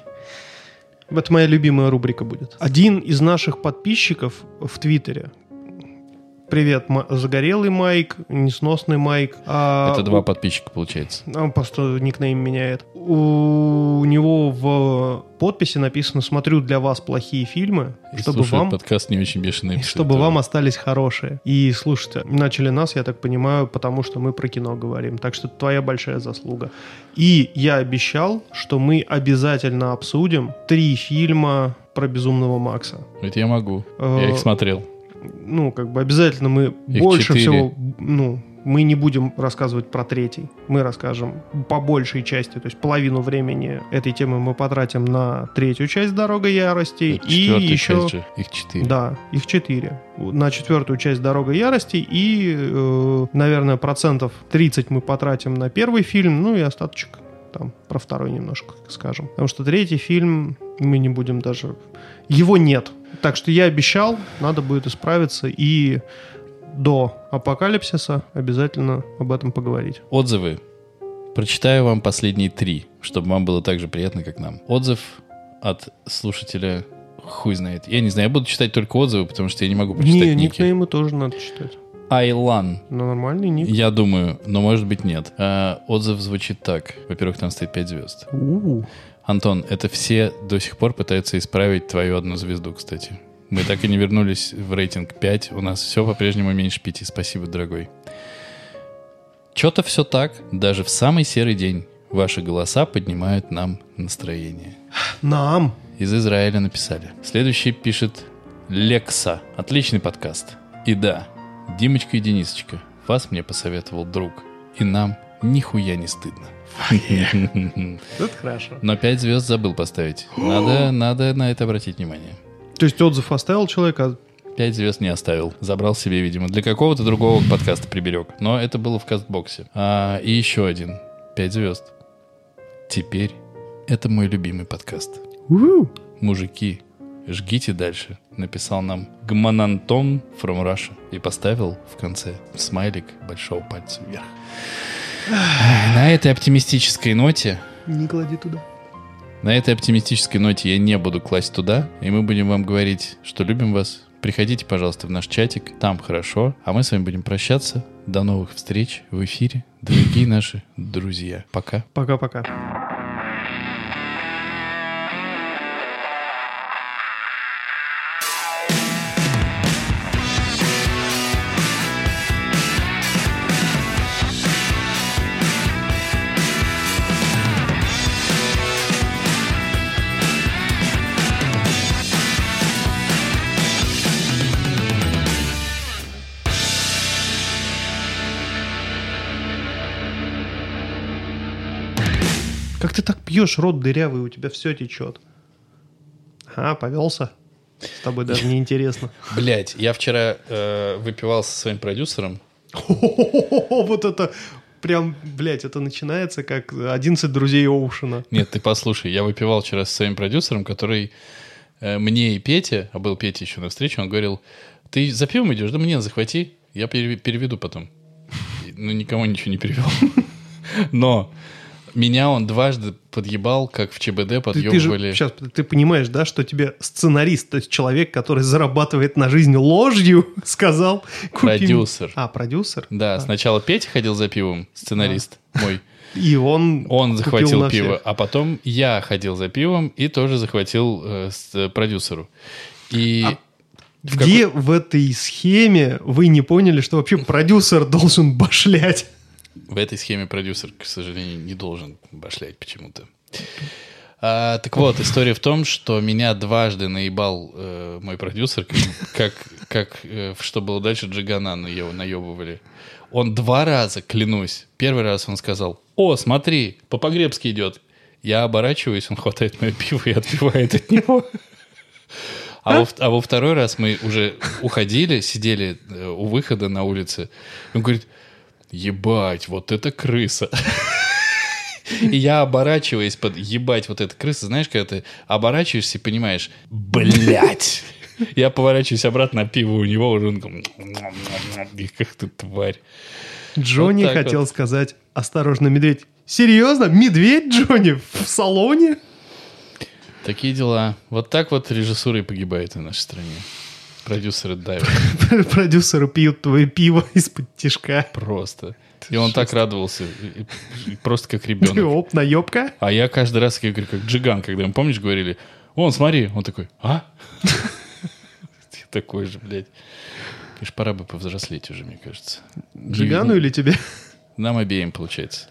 Это моя любимая рубрика будет. Один из наших подписчиков в Твиттере. Привет, загорелый Майк, несносный Майк. А, Это два у- подписчика, получается. Он просто никнейм меняет. У него в подписи написано «Смотрю для вас плохие фильмы, И чтобы вам, подкаст не очень бешеные псы чтобы тоже. вам остались хорошие». И слушайте, начали нас, я так понимаю, потому что мы про кино говорим. Так что твоя большая заслуга. И я обещал, что мы обязательно обсудим три фильма про Безумного Макса. Это я могу. Э, Я их смотрел. Ну, как бы обязательно мы Их больше четыре. всего, ну, мы не будем рассказывать про третий. Мы расскажем по большей части, то есть половину времени этой темы мы потратим на третью часть «Дорога ярости» и четвертая еще... же. Их четыре. Да, их четыре. На четвертую часть «Дорога ярости» и, э, наверное, процентов 30 мы потратим на первый фильм, ну и остаточек там про второй немножко скажем. Потому что третий фильм мы не будем даже... Его нет. Так что я обещал, надо будет исправиться и до апокалипсиса обязательно об этом поговорить. Отзывы. Прочитаю вам последние три, чтобы вам было так же приятно, как нам. Отзыв от слушателя хуй знает. Я не знаю, я буду читать только отзывы, потому что я не могу прочитать Не, ники. никнеймы тоже надо читать. Айлан. Но нормальный ник. Я думаю, но может быть нет. А, отзыв звучит так. Во-первых, там стоит 5 звезд. У-у. Антон, это все до сих пор пытаются исправить твою одну звезду, кстати. Мы так и не вернулись в рейтинг 5. У нас все по-прежнему меньше 5. Спасибо, дорогой. Че-то все так. Даже в самый серый день ваши голоса поднимают нам настроение. Нам. Из Израиля написали. Следующий пишет Лекса. Отличный подкаст. И да, Димочка и Денисочка, вас мне посоветовал друг. И нам нихуя не стыдно. Это хорошо. Но 5 звезд забыл поставить. Надо, надо на это обратить внимание. То есть отзыв оставил человек, а 5 звезд не оставил. Забрал себе, видимо. Для какого-то другого подкаста приберег. Но это было в кастбоксе. А, и еще один. 5 звезд. Теперь это мой любимый подкаст. у-у. Мужики, жгите дальше. Написал нам Гманантон from Russia. И поставил в конце смайлик большого пальца вверх. На этой оптимистической ноте не клади туда. На этой оптимистической ноте я не буду класть туда, и мы будем вам говорить, что любим вас. Приходите, пожалуйста, в наш чатик, там хорошо, а мы с вами будем прощаться. До новых встреч в эфире, дорогие наши друзья. Пока. Пока-пока. Ты так пьешь, рот дырявый, у тебя все течет? А, повелся? С тобой даже не интересно. Блять, я вчера э, выпивал со своим продюсером. Вот это прям, блядь, это начинается как 11 друзей Оушена. Нет, ты послушай, я выпивал вчера со своим продюсером, который э, мне и Петя, а был Петя еще на встрече, он говорил, ты за пивом идешь? Да мне захвати, я пере- переведу потом. Ну, никому ничего не перевел. Но меня он дважды подъебал, как в ЧБД Ты, ты же подъебывали. сейчас ты понимаешь, да, что тебе сценарист, то есть человек, который зарабатывает на жизнь ложью, сказал, купи... Продюсер. А, продюсер? Да, сначала Петя ходил за пивом, сценарист мой. И он Он захватил пиво, всех. а потом я ходил за пивом и тоже захватил э, с- э, продюсеру. И А Где в этой схеме вы не поняли, что вообще продюсер должен башлять? В этой схеме продюсер, к сожалению, не должен башлять почему-то. А, так вот, история в том, что меня дважды наебал э, мой продюсер, как, как, э, что было дальше, Джигана на его наебывали. Он два раза, клянусь, первый раз он сказал, о, смотри, по погребски идет. Я оборачиваюсь, он хватает мое пиво и отпивает от него. А во, а во второй раз мы уже уходили, сидели э, у выхода на улице. Он говорит, ебать, вот это крыса. И я оборачиваясь под ебать вот эта крыса, знаешь, когда ты оборачиваешься и понимаешь, блядь. Я поворачиваюсь обратно, а пиво у него уже, он и как ты тварь. Джонни Вот хотел вот. сказать, осторожно, медведь. Серьезно? Медведь, Джонни? В салоне? Такие дела. Вот так вот режиссура и погибает в нашей стране. Продюсеры давят. Продюсеры пьют твое пиво из-под тишка. Просто. И он так радовался. Просто как ребенок. Оп, наебка. А я каждый раз, я говорю, как Джиган, когда им, помнишь, говорили, вон, смотри. Он такой, а? Я такой же, блядь. Конечно, пора бы повзрослеть уже, мне кажется. Джигану или тебе? Нам обеим, получается.